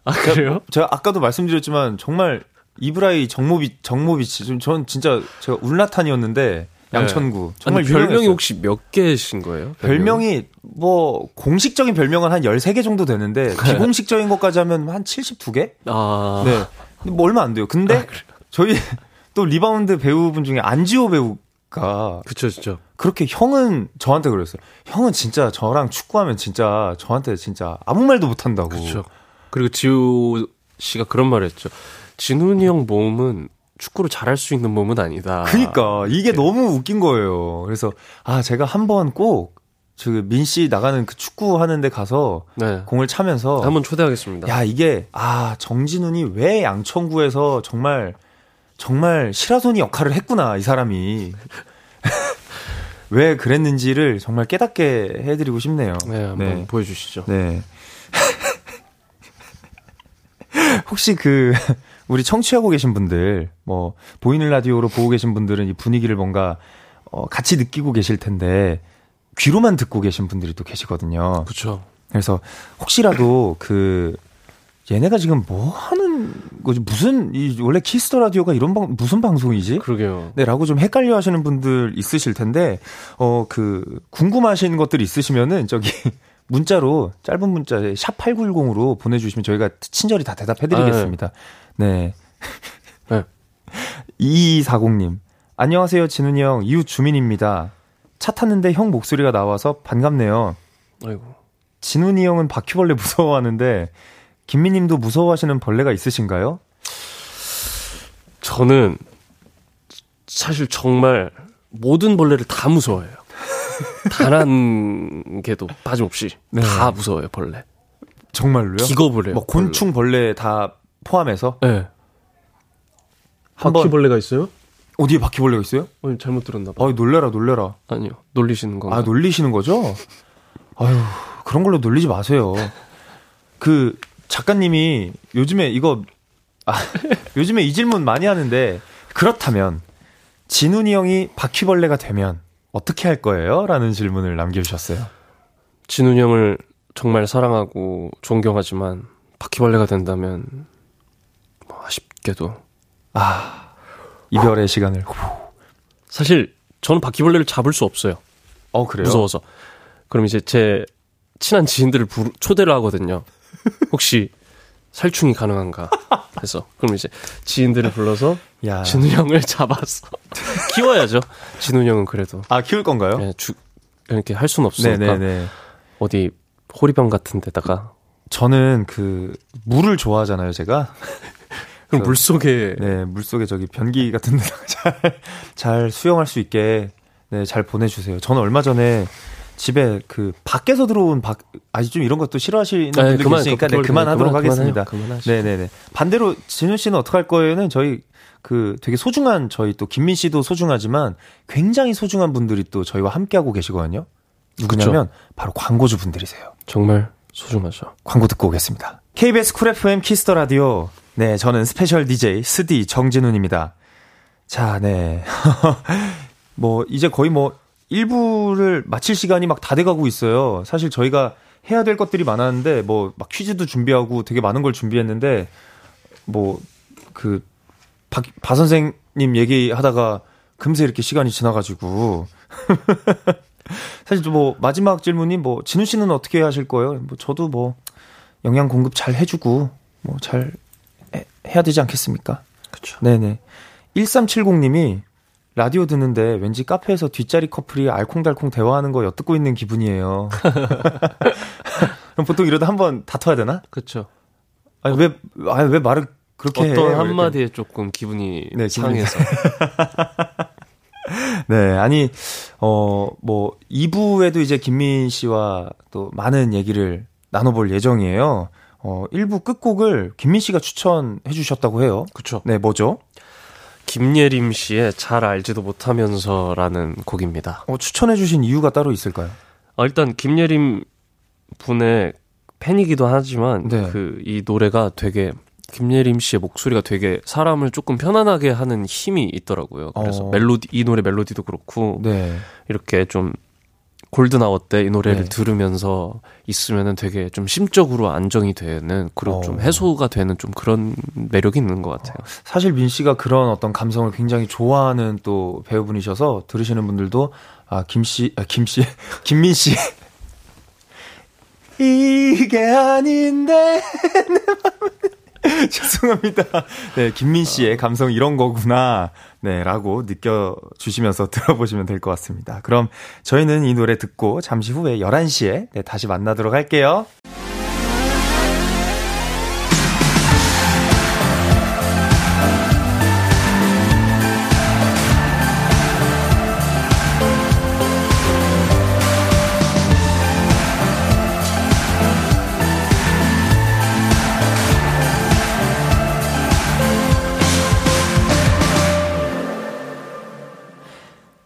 아 그래요? 제가, 제가 아까도 말씀드렸지만 정말 이브라이 정모비 정모비치 좀전 진짜 제가 울라탄이었는데 네. 양천구 정말 아니, 별명이 혹시 몇 개신 거예요? 별명이? 별명이 뭐 공식적인 별명은 한 13개 정도 되는데 네. 비공식적인 것까지 하면 한 72개? 아. 네. 뭐 얼마 안 돼요. 근데 아, 저희 또 리바운드 배우분 중에 안지호 배우가 그쵸, 그쵸. 그렇게 형은 저한테 그랬어요. 형은 진짜 저랑 축구하면 진짜 저한테 진짜 아무 말도 못 한다고. 그렇죠. 그리고 지호 씨가 그런 말을 했죠. 진운이 형 몸은 축구를 잘할 수 있는 몸은 아니다. 그니까 이게 네. 너무 웃긴 거예요. 그래서 아 제가 한 번 꼭 그 민 씨 나가는 그 축구 하는데 가서 네. 공을 차면서 한번 초대하겠습니다. 야 이게 아 정진운이 왜 양천구에서 정말 정말 시라소니 역할을 했구나 이 사람이 왜 그랬는지를 정말 깨닫게 해드리고 싶네요. 네, 한번 네. 보여주시죠. 네. 혹시 그 우리 청취하고 계신 분들, 뭐, 보이는 라디오로 보고 계신 분들은 이 분위기를 뭔가, 어, 같이 느끼고 계실 텐데, 귀로만 듣고 계신 분들이 또 계시거든요. 그렇죠. 그래서 혹시라도 그, 얘네가 지금 뭐 하는 거지? 무슨, 이, 원래 Kiss the Radio가 이런 방, 무슨 방송이지? 그러게요. 네, 라고 좀 헷갈려 하시는 분들 있으실 텐데, 어, 그, 궁금하신 것들 있으시면은, 저기, 문자로, 짧은 문자에 샵 8910으로 보내주시면 저희가 친절히 다 대답해드리겠습니다. 아, 네. 네. 네. 2240님. 안녕하세요, 진운이 형. 이웃 주민입니다. 차 탔는데 형 목소리가 나와서 반갑네요. 아이고. 진훈이 형은 바퀴벌레 무서워하는데, 김미님도 무서워하시는 벌레가 있으신가요? 저는 사실 정말 모든 벌레를 다 무서워해요. 단 한 개도 빠짐없이 네. 다 무서워요, 벌레. 정말로요? 기겁을 해요. 뭐 곤충, 벌레 다 포함해서? 네. 바퀴벌레가 있어요? 어디에 바퀴벌레가 있어요? 아니, 잘못 들었나 봐. 아, 놀래라, 놀래라. 아니요. 놀리시는 건가? 아, 놀리시는 거죠? 아유, 그런 걸로 놀리지 마세요. 그 작가님이 요즘에 이거 아, 요즘에 이 질문 많이 하는데 그렇다면 진훈이 형이 바퀴벌레가 되면 어떻게 할 거예요? 라는 질문을 남겨주셨어요. 진훈이 형을 정말 사랑하고 존경하지만 바퀴벌레가 된다면 아쉽게도 아 이별의 시간을 사실 저는 바퀴벌레를 잡을 수 없어요. 어 그래요? 무서워서. 그럼 이제 제 친한 지인들을 부르, 초대를 하거든요. 혹시 살충이 가능한가? 그래서 그럼 이제 지인들을 불러서 야. 진우 형을 잡았어. 키워야죠. 진우 형은 그래도. 아 키울 건가요? 네, 주, 이렇게 할 수는 없으니까. 네네네. 어디 호리병 같은 데다가. 저는 그 물을 좋아하잖아요, 제가. 그럼 물 속에 네, 물 속에 저기 변기 같은 데다가 잘, 잘 수영할 수 있게 네, 잘 보내 주세요. 저는 얼마 전에 집에 그 밖에서 들어온 박 아직 좀 이런 것도 싫어하시는 네, 분들 그만, 계시니까 네, 그만하도록 그만, 하겠습니다. 네네 네. 반대로 진운 씨는 어떻게 할 거예요는 저희 그 되게 소중한 저희 또 김민 씨도 소중하지만 굉장히 소중한 분들이 또 저희와 함께 하고 계시거든요. 누구냐면 그쵸? 바로 광고주 분들이세요. 정말 소중하죠. 광고 듣고 오겠습니다. KBS Cool FM Kiss the Radio. 네, 저는 special DJ 스디 정진운입니다. 자, 네. 뭐 이제 거의 뭐 1부를 마칠 시간이 막 다 돼 가고 있어요. 사실 저희가 해야 될 것들이 많았는데 뭐 막 퀴즈도 준비하고 되게 많은 걸 준비했는데 뭐그 박, 박 선생님 얘기하다가 금세 이렇게 시간이 지나가지고 사실 뭐 마지막 질문이 뭐 진운 씨는 어떻게 하실 거예요? 뭐 저도 뭐 영양 공급 잘 해주고 뭐 잘 해야 되지 않겠습니까? 그렇죠. 네네. 1370님이 라디오 듣는데 왠지 카페에서 뒷자리 커플이 알콩달콩 대화하는 거 엿듣고 있는 기분이에요. 그럼 보통 이러다 한번 다퉈야 되나? 그렇죠. 아니 왜 아니 왜 말을 그렇게 어떤 해? 한마디에 조금 기분이 네, 상해서. 네, 아니 어뭐 2부에도 이제 김민 씨와 또 많은 얘기를 나눠볼 예정이에요. 어 1부 끝곡을 김민 씨가 추천해 주셨다고 해요. 그렇죠. 네, 뭐죠? 김예림 씨의 잘 알지도 못하면서라는 곡입니다. 어, 추천해 주신 이유가 따로 있을까요? 어, 일단 김예림 분의 팬이기도 하지만 네. 그이 노래가 되게 김예림 씨의 목소리가 되게 사람을 조금 편안하게 하는 힘이 있더라고요. 그래서 어. 멜로디 이 노래 멜로디도 그렇고 네. 이렇게 좀 골든아워 때 이 노래를 네. 들으면서 있으면은 되게 좀 심적으로 안정이 되는 그리고 어. 좀 해소가 되는 좀 그런 매력이 있는 것 같아요. 사실 민 씨가 그런 어떤 감성을 굉장히 좋아하는 또 배우분이셔서 들으시는 분들도 아 김 씨 아 김 씨 김민 씨 이게 아닌데 죄송합니다. 네, 김민 씨의 감성 이런 거구나. 네, 라고 느껴주시면서 들어보시면 될 것 같습니다. 그럼 저희는 이 노래 듣고 잠시 후에 11시에 네, 다시 만나도록 할게요.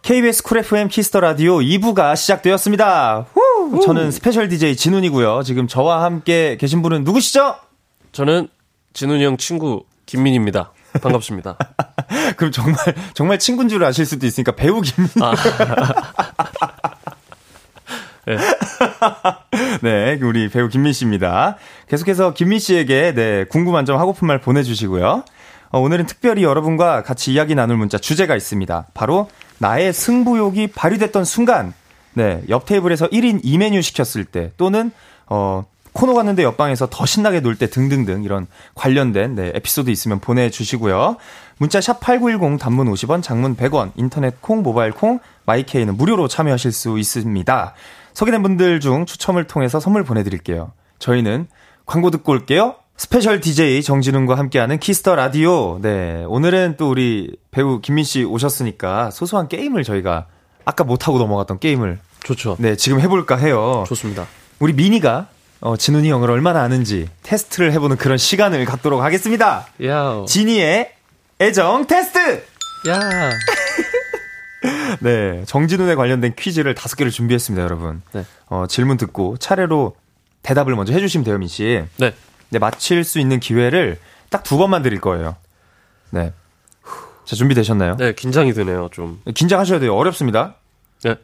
KBS Cool FM Kiss the Radio 2부가 시작되었습니다. 후! 저는 special DJ 진운이고요. 지금 저와 함께 계신 분은 누구시죠? 저는 진운이 형 친구 김민입니다. 반갑습니다. 그럼 정말 정말 친구인 줄 아실 수도 있으니까 배우 김민. 아. 네. 네, 우리 배우 김민 씨입니다. 계속해서 김민 씨에게 네, 궁금한 점 하고픈 말 보내주시고요. 어, 오늘은 특별히 여러분과 같이 이야기 나눌 문자 주제가 있습니다. 바로 나의 승부욕이 발휘됐던 순간, 네, 옆 테이블에서 1인 2메뉴 시켰을 때, 또는, 어, 코너 갔는데 옆방에서 더 신나게 놀 때 등등등 이런 관련된 네, 에피소드 있으면 보내주시고요. 문자 샵 8910 단문 50원, 장문 100원, 인터넷 콩, 모바일 콩, 마이케이는 무료로 참여하실 수 있습니다. 소개된 분들 중 추첨을 통해서 선물 보내드릴게요. 저희는 광고 듣고 올게요. special DJ 정진운과 함께하는 Kiss the Radio. 네. 오늘은 또 우리 배우 김민 씨 오셨으니까 소소한 게임을 저희가 아까 못하고 넘어갔던 게임을. 좋죠. 네. 지금 해볼까 해요. 좋습니다. 우리 민이가 어, 진운이 형을 얼마나 아는지 테스트를 해보는 그런 시간을 갖도록 하겠습니다. 야. 진운이의 애정 테스트! 야. 네. 정진운에 관련된 퀴즈를 다섯 개를 준비했습니다, 여러분. 네. 어, 질문 듣고 차례로 대답을 먼저 해주시면 돼요, 민 씨. 네. 네, 맞힐 수 있는 기회를 딱 두 번만 드릴 거예요. 네. 자, 준비되셨나요? 네, 긴장이 되네요, 좀. 긴장하셔야 돼요. 어렵습니다. 네.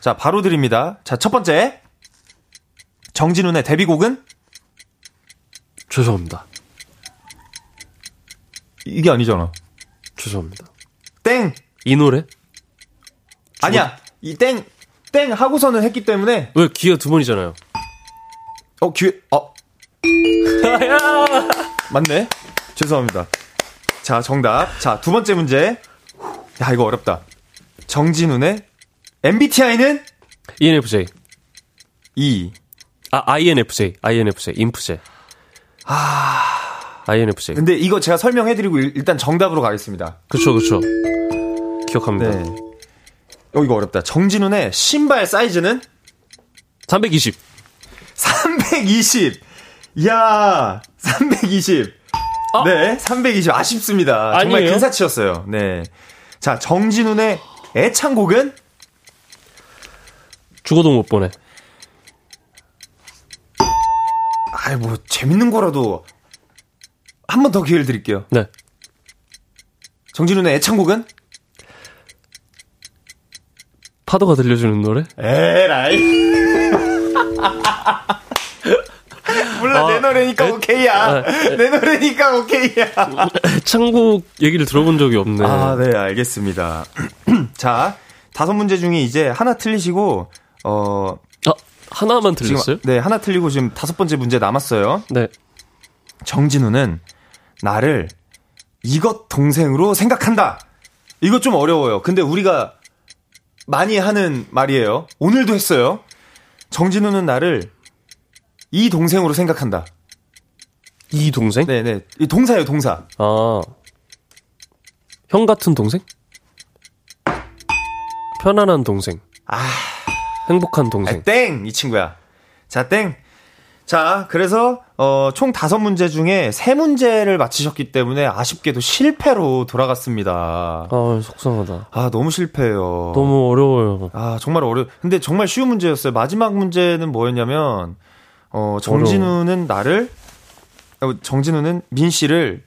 자, 바로 드립니다. 자, 첫 번째. 정진훈의 데뷔곡은? 죄송합니다. 이게 아니잖아. 죄송합니다. 땡! 이 노래? 아니야. 이 땡, 땡 하고서는 했기 때문에. 왜 기회가 두 번이잖아요. 어, 기회, 어. 맞네. 죄송합니다. 자, 정답. 자, 두 번째 문제. 야, 이거 어렵다. 정진훈의 MBTI는? ENFJ. E. 아, INFJ. INFJ. 인프제. 아. INFJ. 근데 이거 제가 설명해드리고 일단 정답으로 가겠습니다. 그쵸, 그쵸. 기억합니다. 네. 어, 이거 어렵다. 정진훈의 신발 사이즈는? 320. 320. 이야, 320. 아? 네, 320. 아쉽습니다. 정말 아니에요? 근사치였어요. 네. 자, 정진훈의 애창곡은? 죽어도 못 보내. 아이, 뭐, 재밌는 거라도 한 번 더 기회를 드릴게요. 네. 정진훈의 애창곡은? 파도가 들려주는 노래? 에라이. 몰라, 아, 내 노래니까 에, 오케이야. 아, 내 노래니까 오케이야. 창곡 얘기를 들어본 적이 없네. 아, 네, 알겠습니다. 자, 다섯 문제 중에 이제 하나 틀리시고, 어. 아, 하나만 틀렸어요? 지금, 네, 하나 틀리고 지금 다섯 번째 문제 남았어요. 네. 정진우는 나를 이것 동생으로 생각한다. 이거 좀 어려워요. 근데 우리가 많이 하는 말이에요. 오늘도 했어요. 정진우는 나를 이 동생으로 생각한다. 이 동생? 네네. 이 동사예요, 동사. 아. 형 같은 동생? 편안한 동생. 아. 행복한 동생. 아, 땡! 이 친구야. 자, 땡. 자, 그래서 어, 총 다섯 문제 중에 세 문제를 맞히셨기 때문에 아쉽게도 실패로 돌아갔습니다. 아, 속상하다. 아, 너무 실패해요. 너무 어려워요. 아, 정말 어려. 근데 정말 쉬운 문제였어요. 마지막 문제는 뭐였냐면 어, 정진우는 나를 어, 정진우는 민 씨를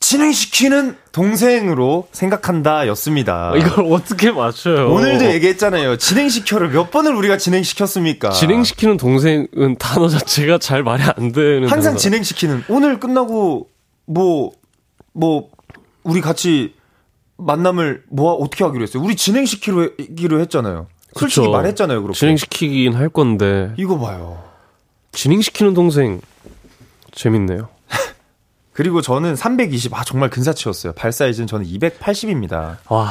진행시키는 동생으로 생각한다 였습니다. 이걸 어떻게 맞춰요? 오늘도 얘기했잖아요. 진행시켜를 몇 번을 우리가 진행시켰습니까? 진행시키는 동생은 단어 자체가 잘 말이 안 되는. 항상 단어. 진행시키는. 오늘 끝나고 뭐, 뭐, 우리 같이 만남을 뭐, 어떻게 하기로 했어요? 우리 진행시키기로 했잖아요. 솔직히 그쵸. 말했잖아요, 그렇게. 진행시키긴 할 건데. 이거 봐요. 진행시키는 동생, 재밌네요. 그리고 저는 320, 아, 정말 근사치였어요. 발 사이즈는 저는 280입니다. 와.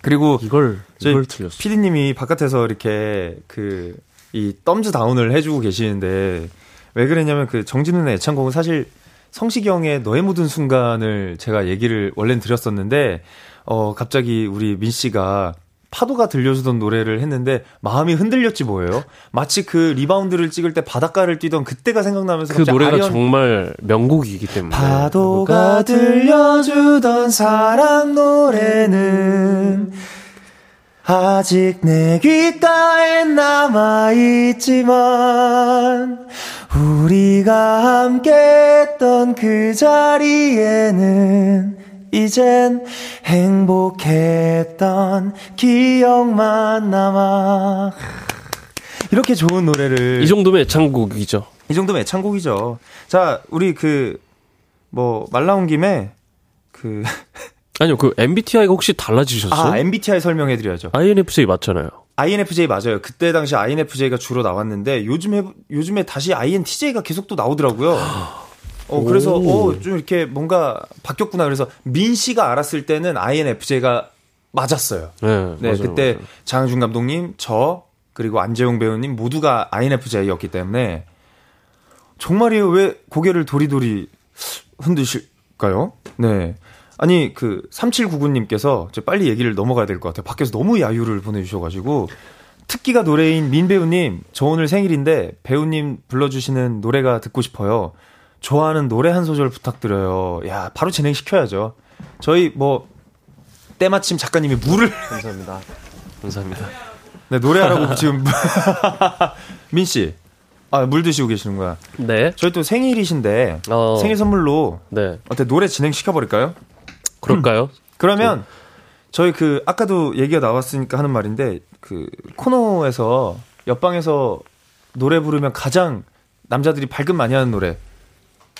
그리고 이걸, 이걸 틀렸어. 피디님이 바깥에서 이렇게 그, 이 thumbs down을 해주고 계시는데, 왜 그랬냐면 그 정진운의 애창곡은 사실 성시경의 너의 모든 순간을 제가 얘기를 원래는 드렸었는데, 어, 갑자기 우리 민 씨가 파도가 들려주던 노래를 했는데 마음이 흔들렸지 뭐예요. 마치 그 리바운드를 찍을 때 바닷가를 뛰던 그때가 생각나면서 그 노래가 아리언... 정말 명곡이기 때문에 파도가 들려주던 사랑 노래는 아직 내 귓가엔 남아있지만 우리가 함께 했던 그 자리에는 이젠 행복했던 기억만 남아. 이렇게 좋은 노래를. 이 정도면 애창곡이죠. 이 정도면 애창곡이죠. 자, 우리 그, 뭐, 말 나온 김에, 그. 아니요, 그 MBTI가 혹시 달라지셨어요? 아, MBTI 설명해드려야죠. INFJ 맞잖아요. INFJ 맞아요. 그때 당시 INFJ가 주로 나왔는데, 요즘에, 요즘에 다시 INTJ가 계속 또 나오더라고요. 어, 그래서, 어, 좀 이렇게 뭔가 바뀌었구나. 그래서 민 씨가 알았을 때는 INFJ가 맞았어요. 네. 네 맞아요, 그때 맞아요. 장항준 감독님, 저, 그리고 안재용 배우님 모두가 INFJ였기 때문에 정말이에요. 왜 고개를 도리도리 흔드실까요? 네. 아니, 그, 3799님께서 빨리 얘기를 넘어가야 될 것 같아요. 밖에서 너무 야유를 보내주셔가지고. 특기가 노래인 민 배우님, 저 오늘 생일인데 배우님 불러주시는 노래가 듣고 싶어요. 좋아하는 노래 한 소절 부탁드려요. 야, 바로 진행시켜야죠. 저희 뭐 때마침 작가님이 물을 감사합니다. 감사합니다. 네, 노래하라고 지금 민 씨. 아, 물 드시고 계시는 거야. 네. 저희 또 생일이신데 어. 생일 선물로 네. 어때 노래 진행시켜 버릴까요? 그럴까요? 그러면 네. 저희 그 아까도 얘기가 나왔으니까 하는 말인데 그 코너에서 옆방에서 노래 부르면 가장 남자들이 발금 많이 하는 노래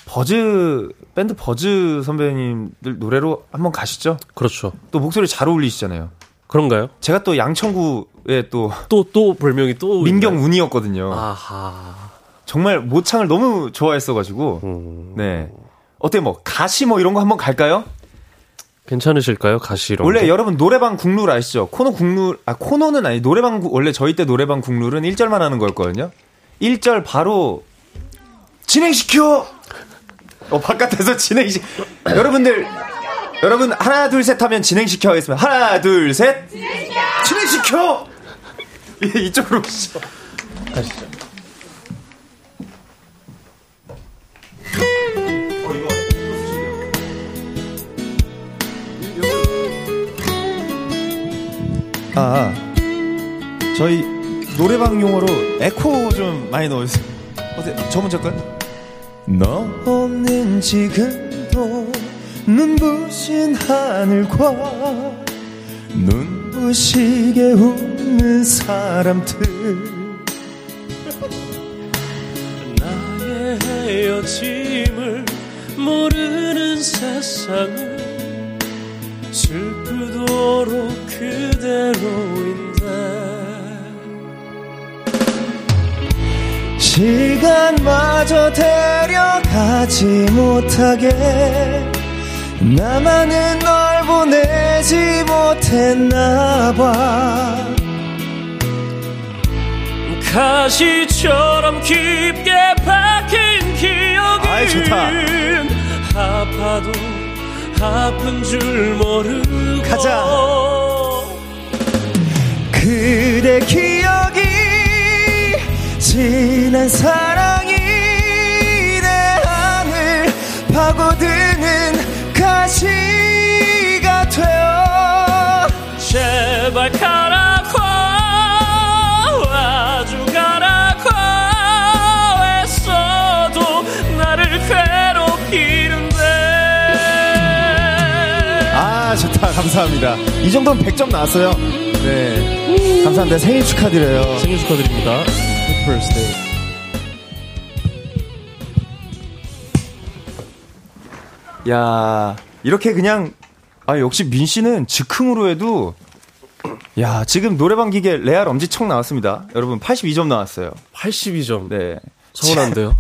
버즈 밴드 버즈 선배님들 노래로 한번 가시죠. 그렇죠. 또 목소리 잘 어울리시잖아요. 그런가요? 제가 또 양천구에 또또 또 별명이 또 민경운이었거든요. 아하. 정말 모창을 너무 좋아했어가지고 음... 네 어때 뭐 가시 뭐 이런 거 한번 갈까요? 괜찮으실까요? 가시 이런 원래 거? 여러분 노래방 국룰 아시죠? 코너 국룰 아 코너는 아니 노래방 원래 저희 때 노래방 국룰은 1절만 하는 거였거든요. 1절 바로 진행시켜. 어 바깥에서 진행 시 여러분들 여러분 하나 둘 셋 하면 진행시켜 하겠습니다. 하나 둘 셋. 진행시켜. 진행시켜. 이쪽으로 오시죠. 가시죠. 아, 저희 노래방 용어로 에코 좀 많이 넣어주세요. 어때? 저 먼저 할까요? 너? 없는 지금도 눈부신 하늘과 눈부시게 웃는 사람들. 나의 헤어짐을 모르는 세상을 슬프도록 그대로인데 시간마저 데려가지 못하게 나만은 널 보내지 못했나 봐 가시처럼 깊게 박힌 기억이 아이, 좋다. 아파도 아픈 줄 모르고 가자. 그대 기억이 지난 사랑이 내 안을 파고드는 가시가 되어 제발 가라고 아주 가라고 애써도 나를 괴롭히는데. 아 좋다. 감사합니다. 이 정도면 100점 나왔어요. 네. 감사합니다. 생일 축하드려요. 생일 축하드립니다 birthday. 야, 이렇게 그냥 아 역시 민 씨는 즉흥으로 해도 야, 지금 노래방 기계 레알 엄지척 나왔습니다. 여러분 82점 나왔어요. 82점 네. 서운한데요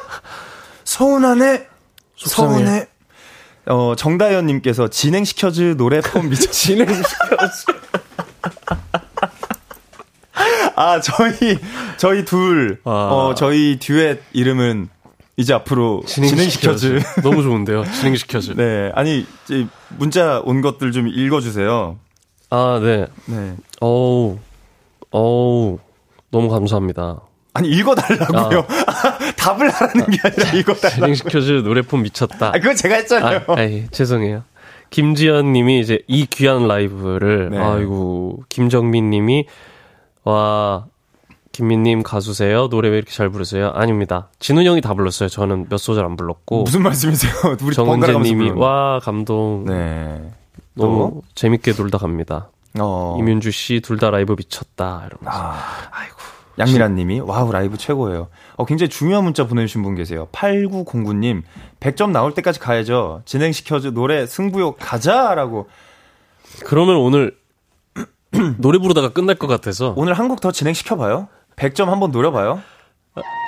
서운하네. 속상해. 서운해. 어, 정다현 님께서 진행시켜 줄 노래 폼 미쳐 진행시켜주 아, 저희 저희 둘 아. 어, 저희 듀엣 이름은 이제 앞으로 진행시켜줄 너무 좋은데요 진행시켜줄 네, 아니 문자 온 것들 좀 읽어주세요. 아 네 네, 어우 어우 너무 감사합니다 아니 읽어달라고요. 답을 하라는 게 아니라 읽어달라. 진행시켜줄 노래폼 미쳤다 아, 그건 제가 했잖아요. 아, 아이, 죄송해요. 김지연 님이 이제 이 귀한 라이브를, 네. 아이고, 김정민 님이, 와, 김민님 가수세요? 노래 왜 이렇게 잘 부르세요? 아닙니다. 진훈 형이 다 불렀어요. 저는 몇 소절 안 불렀고. 무슨 말씀이세요? 우리 정은재 번갈아 가면서 님이, 부르는. 와, 감동. 네. 너무 재밌게 놀다 갑니다. 어. 이민주 씨 둘 다 라이브 미쳤다. 이러면서. 아, 아이고. 양미란 님이 wow 라이브 최고예요. 어 굉장히 중요한 문자 보내주신 분 계세요. 8909님 100점 나올 때까지 가야죠. 진행시켜줘 노래 승부욕 가자라고. 그러면 오늘 노래 부르다가 끝날 것 같아서. 오늘 한곡 더 진행시켜봐요. 100점 한번 노려봐요.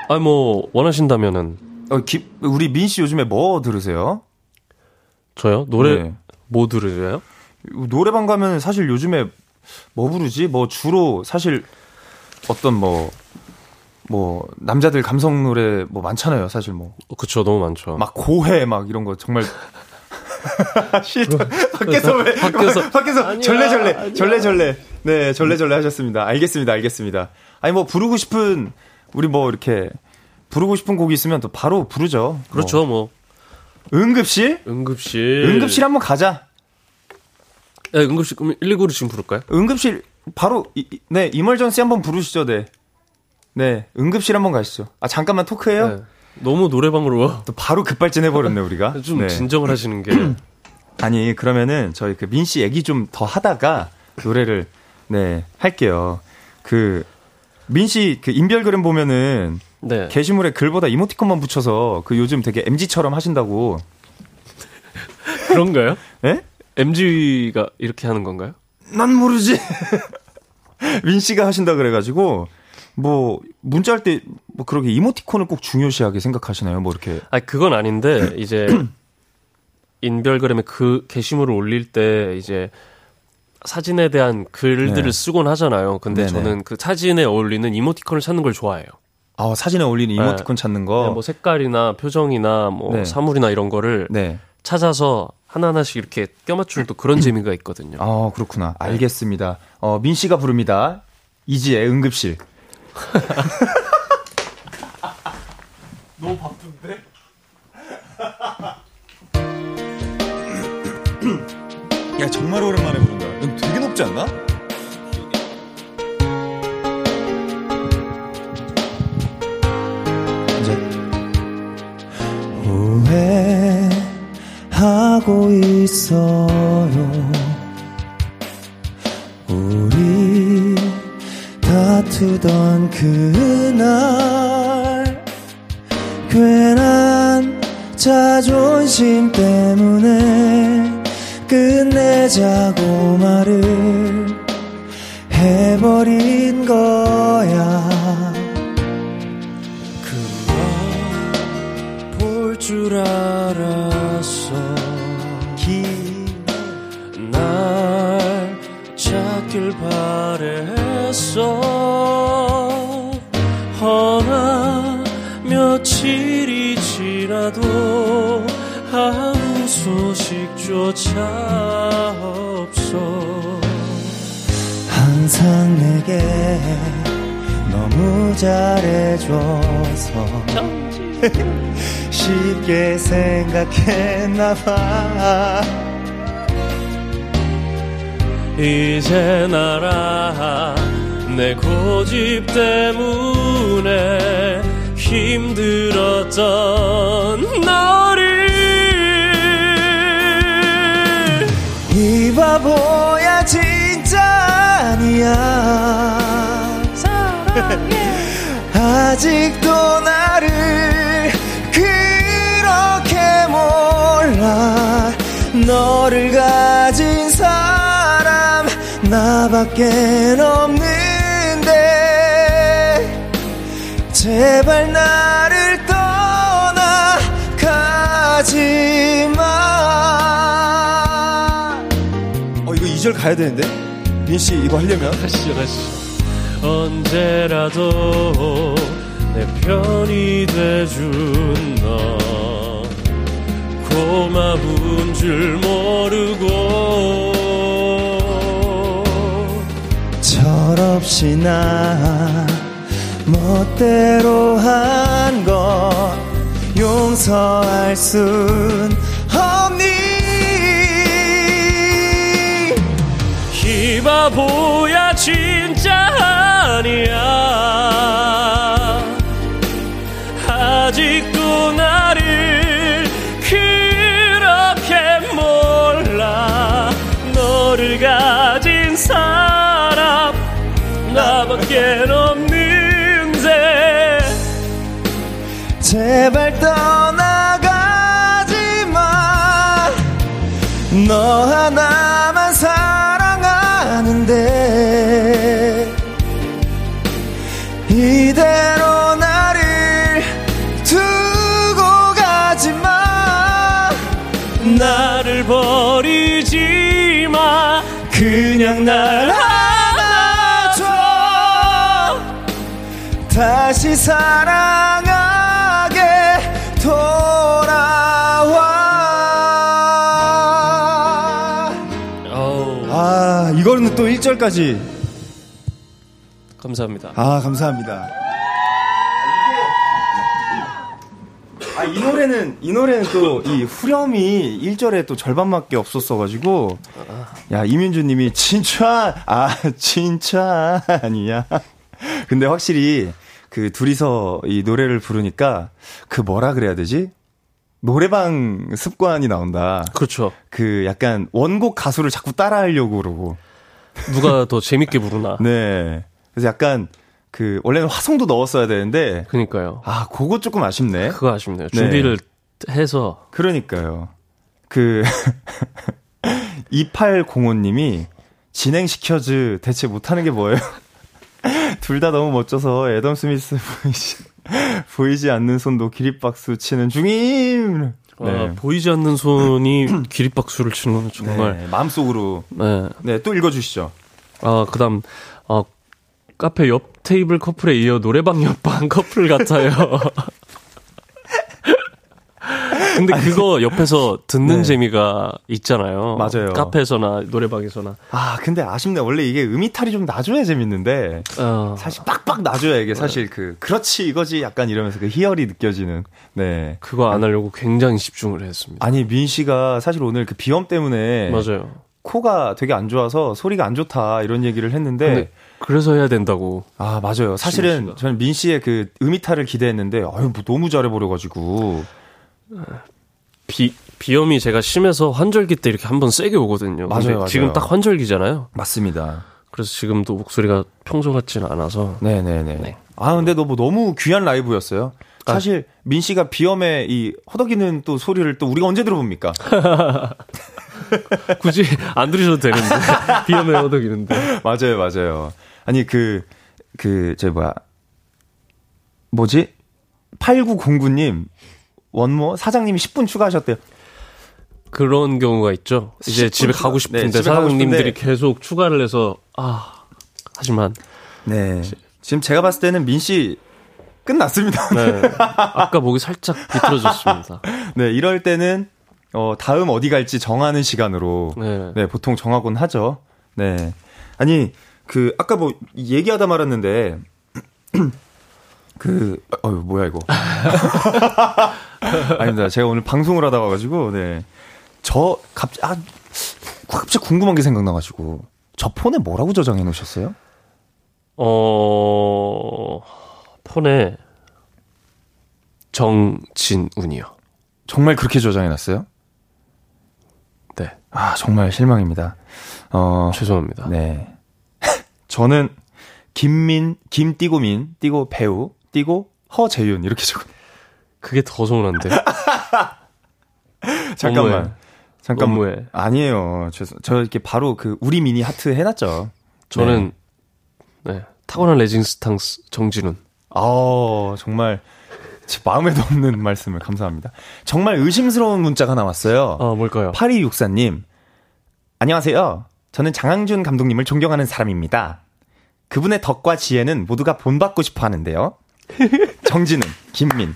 아, 뭐, 원하신다면은. 어, 기, 우리 민 씨 요즘에 뭐 들으세요? 저요? 노래, 네. 뭐 들으세요? 노래방 가면 사실 요즘에 뭐 부르지? 뭐 주로 사실 어떤 뭐, 뭐, 남자들 감성 노래 뭐 많잖아요, 사실 뭐. 어, 그쵸, 너무 많죠. 막 고해 막 이런 거 정말. 싫다. 밖에서 왜, 밖에서- 밖에서 절레절레, 아니야. 절레절레. 네, 절레절레 하셨습니다. 알겠습니다, 알겠습니다. 아니 뭐 부르고 싶은, 우리 뭐 이렇게, 부르고 싶은 곡이 있으면 또 바로 부르죠. 그렇죠, 뭐. 뭐. 응급실? 응급실. 응급실 한번 가자. 네, 응급실, 그럼 119로 지금 부를까요? 응급실 바로 이, 이- 네 이멀전시 한번 부르시죠 네. 네 응급실 한번 가시죠. 아 잠깐만 토크해요. 네. 너무 노래방으로 또 바로 급발진 해버렸네 우리가. 좀 네. 진정을 하시는 게. 아니 그러면은 저희 그 민 씨 얘기 좀 더 하다가 노래를 네 할게요. 그 민 씨 그 인별그램 보면은 네. 게시물에 글보다 이모티콘만 붙여서 그 요즘 되게 MG처럼 하신다고. 그런가요? 예? MG가 이렇게 하는 건가요? 난 모르지. 민 씨가 하신다 그래가지고 뭐 문자할 때 뭐 그렇게 이모티콘을 꼭 중요시하게 생각하시나요? 뭐 이렇게 아 그건 아닌데 이제 인별그램에 그 게시물을 올릴 때 이제 사진에 대한 글들을 네. 쓰곤 하잖아요. 근데 네네. 저는 그 사진에 어울리는 이모티콘을 찾는 걸 좋아해요. 아, 사진에 어울리는 이모티콘 네. 찾는 거. 네, 뭐 색깔이나 표정이나 뭐 네. 사물이나 이런 거를 네. 찾아서 하나하나씩 이렇게 껴맞추는 또 그런 재미가 있거든요. 아, 그렇구나. 네. 알겠습니다. 어, 민 씨가 부릅니다. 이지의 응급실. 너무 바쁜데? 야, 정말 오랜만에 부른다. 넌 되게 높지 않나? 후회하고 있어요. 다투던 그날 괜한 자존심 때문에 끝내자고 말을 해버린 거야. 그만 볼 줄 알았어. 날 찾길 바랬어 나도 아무 소식조차 없어. 항상 내게 너무 잘해줘서 쉽게 생각했나봐. 이제 나라 내 고집 때문에 힘들었던 너를. 이 바보야 진짜 아니야. 사랑해. 아직도 나를 그렇게 몰라. 너를 가진 사람 나밖에 없는 제발 나를 떠나가지 마. 2절 가야 되는데? 민씨 이거 하려면? 하시죠 하시죠. 언제라도 내 편이 돼준 너 고마운 줄 모르고. 철없이 나 멋대로 한 것 용서할 순 바보야 진짜 아니야. 아직도 나를 그렇게 몰라. 너를 가진 사람 나밖에 없 제발 떠나가지 마. 너 하나만 사 하는데 이대로 나를 두고 가지 마. 나를 버리지 마. 그냥 날 안아줘. 다시 사 또 1절까지. 감사합니다. 아, 감사합니다. 아, 이 노래는, 이 노래는 또, 이 후렴이 1절에 또 절반밖에 없었어가지고, 야, 이민주 님이, 진짜, 아, 진짜, 아니야. 근데 확실히, 그 둘이서 이 노래를 부르니까, 그 뭐라 그래야 되지? 노래방 습관이 나온다. 그렇죠. 그 약간 원곡 가수를 자꾸 따라하려고 그러고. 누가 더 재밌게 부르나. 네. 그래서 약간 그 원래는 화성도 넣었어야 되는데. 그니까요. 아, 그거 조금 아쉽네. 그거 아쉽네요. 네. 준비를 해서. 그러니까요. 그 2805님이 진행시켜즈 대체 못하는 게 뭐예요? 둘 다 너무 멋져서 애덤 스미스 보이지, 보이지 않는 손도 기립박수 치는 중임! 아, 네. 아, 보이지 않는 손이 기립박수를 치는 건 정말. 네, 마음속으로. 네. 네, 또 읽어 주시죠. 아, 그 다음, 어, 카페 옆 테이블 커플에 이어 노래방 옆방 커플 같아요. 근데 그거 옆에서 듣는 네. 재미가 있잖아요. 맞아요. 카페에서나 노래방에서나. 아, 근데 아쉽네. 원래 이게 음이탈이 좀 나줘야 재밌는데. 어. 사실 빡빡 나줘야 이게 사실 그, 그렇지, 이거지. 약간 이러면서 그 희열이 느껴지는. 네. 그거 안 하려고 굉장히 집중을 했습니다. 아니, 민 씨가 사실 오늘 그 비염 때문에. 맞아요. 코가 되게 안 좋아서 소리가 안 좋다 이런 얘기를 했는데 그래서 해야 된다고. 아 맞아요. 사실은 저는 민 씨의 그 음이탈을 기대했는데 아유 뭐 너무 잘해버려가지고 비 비염이 제가 심해서 환절기 때 이렇게 한번 세게 오거든요. 맞아요, 맞아요. 지금 딱 환절기잖아요. 맞습니다. 그래서 지금도 목소리가 평소 같지는 않아서. 네네네. 네. 아 근데 너뭐 너무 귀한 라이브였어요. 아. 사실 아. 민 씨가 비염에 이 허덕이는 또 소리를 또 우리가 언제 들어봅니까? 굳이 안 들으셔도 되는데 비염에 허덕이는데. 맞아요, 맞아요. 아니 그그저 뭐야 뭐지? 8909님 원모 사장님이 10분 추가하셨대요. 그런 경우가 있죠. 이제 집에 가고 싶은데 네, 사장님들이 가고 계속 추가를 해서 아 하지만 네 지금 제가 봤을 때는 민 씨 끝났습니다. 네. 아까 목이 살짝 비틀어졌습니다. 네 이럴 때는 어 다음 어디 갈지 정하는 시간으로 네, 네 보통 정하곤 하죠. 네 아니 그 아까 뭐 얘기하다 말았는데 그, 어유 뭐야, 이거. 아닙니다. 제가 오늘 방송을 하다 와가지고, 네. 저, 갑, 아, 갑자기 궁금한 게 생각나가지고. 저 폰에 뭐라고 저장해 놓으셨어요? 어, 폰에 정진운이요. 정말 그렇게 저장해 놨어요? 네. 아, 정말 실망입니다. 어, 죄송합니다. 네. 저는 김민, 김띠고민, 띠고 배우, 띄고 허재윤 이렇게 적어. 그게 더 서운한데. 잠깐만. 너무해. 잠깐만. 너무해. 아니에요. 저, 저 이렇게 바로 그 우리 미니 하트 해놨죠. 저는 네, 네. 타고난 레징스탕스 정진훈. 아 정말 제 마음에도 없는 말씀을 감사합니다. 정말 의심스러운 문자가 나왔어요. 어, 뭘까요? 8264님. 안녕하세요. 저는 장항준 감독님을 존경하는 사람입니다. 그분의 덕과 지혜는 모두가 본받고 싶어 하는데요. 정진은, 김민.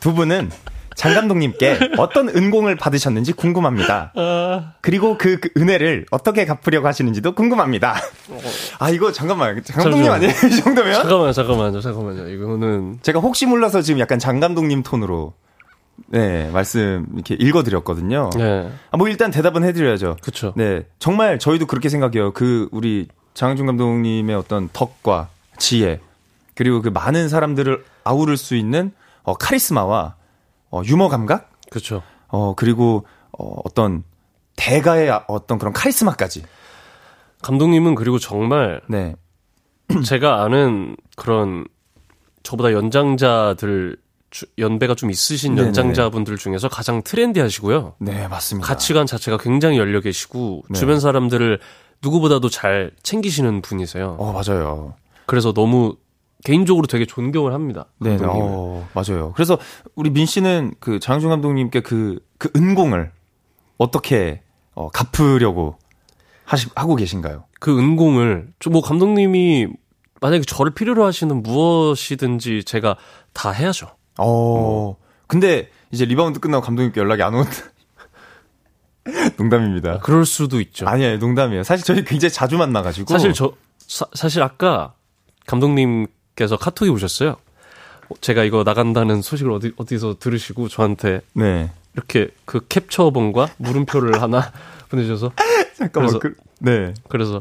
두 분은 장 감독님께 어떤 은공을 받으셨는지 궁금합니다. 그리고 그, 그, 은혜를 어떻게 갚으려고 하시는지도 궁금합니다. 아, 이거 잠깐만. 장 감독님 아니에요? 이 정도면? 잠깐만요, 잠깐만요, 잠깐만요. 이거는. 제가 혹시 몰라서 지금 약간 장 감독님 톤으로. 네, 말씀 이렇게 읽어드렸거든요. 네. 아, 뭐 일단 대답은 해드려야죠. 그쵸. 네. 정말 저희도 그렇게 생각해요. 그, 우리 장항준 감독님의 어떤 덕과 지혜, 그리고 그 많은 사람들을 아우를 수 있는 어, 카리스마와 어, 유머 감각, 그렇죠. 어 그리고 어, 어떤 대가의 어떤 그런 카리스마까지. 감독님은 그리고 정말 네. 제가 아는 그런 저보다 연장자들 연배가 좀 있으신 네네. 연장자분들 중에서 가장 트렌디하시고요. 네, 맞습니다. 가치관 자체가 굉장히 열려 계시고 네. 주변 사람들을 누구보다도 잘 챙기시는 분이세요. 어, 맞아요. 그래서 너무 개인적으로 되게 존경을 합니다. 네, 네. 어, 맞아요. 그래서 우리 민 씨는 그 장준 감독님께 그, 그 은공을 어떻게 어, 갚으려고 하시, 하고 계신가요? 그 은공을, 뭐 감독님이 만약에 저를 필요로 하시는 무엇이든지 제가 다 해야죠. 어, 뭐. 근데 이제 리바운드 끝나고 감독님께 연락이 안 온. 농담입니다. 아, 그럴 수도 있죠. 아니에요, 농담이에요. 사실 저희 굉장히 자주 만나가지고. 사실 저, 사, 사실 아까 감독님 께서 카톡이 오셨어요. 제가 이거 나간다는 소식을 어디 어디서 들으시고 저한테 네. 이렇게 그 캡처본과 물음표를 하나 보내주셔서 잠깐만 그래서, 그, 네. 그래서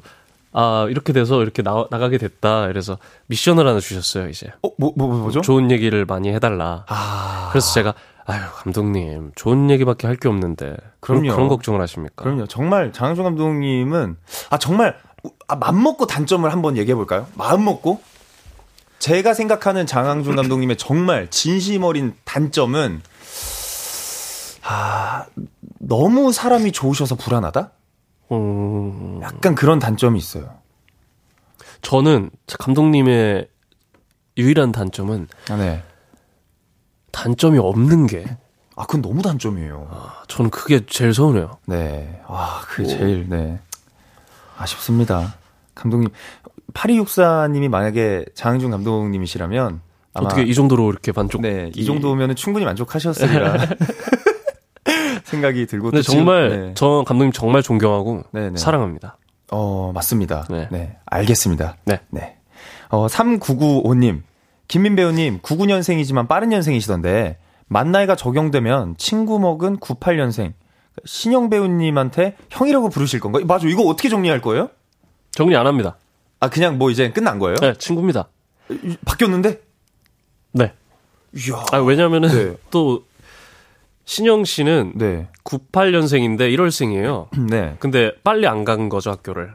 아 이렇게 돼서 이렇게 나, 나가게 됐다. 그래서 미션을 하나 주셨어요 이제. 어뭐 뭐, 뭐죠? 좋은 얘기를 많이 해달라. 아. 그래서 제가 아유 감독님 좋은 얘기밖에 할 게 없는데. 그럼요 그런, 그런 걱정을 하십니까? 그럼요. 정말 장항준 감독님은 아 정말 아, 맘 먹고 단점을 한번 얘기해 볼까요? 마음 먹고 제가 생각하는 장항준 감독님의 정말 진심 어린 단점은 아 너무 사람이 좋으셔서 불안하다. 음... 약간 그런 단점이 있어요. 저는 감독님의 유일한 단점은 아, 네. 단점이 없는 게. 아, 그건 너무 단점이에요. 아, 저는 그게 제일 서운해요. 네. 와, 그게 제일, 네. 아쉽습니다. 감독님, 8264님이 만약에 장항준 감독님이시라면 어떻게 이 정도로 이렇게 만족? 네, 이 정도면 충분히 만족하셨으리라 생각이 들고. 근데 정말 네. 저 감독님 정말 존경하고 네네. 네. 사랑합니다. 어 맞습니다. 네, 네 알겠습니다. 네, 네. 어 3995님, 김민 배우님 99년생이지만 빠른 년생이시던데 만 나이가 적용되면 친구 먹은 98년생 신영 배우님한테 형이라고 부르실 건가요? 맞아, 이거 어떻게 정리할 거예요? 정리 안 합니다. 아 그냥 뭐 이제 끝난 거예요? 네, 친구입니다. 바뀌었는데? 네. 이야. 아, 왜냐면은 네. 또 신영 씨는 네. 98년생인데 1월생이에요. 네. 근데 빨리 안 간 거죠, 학교를.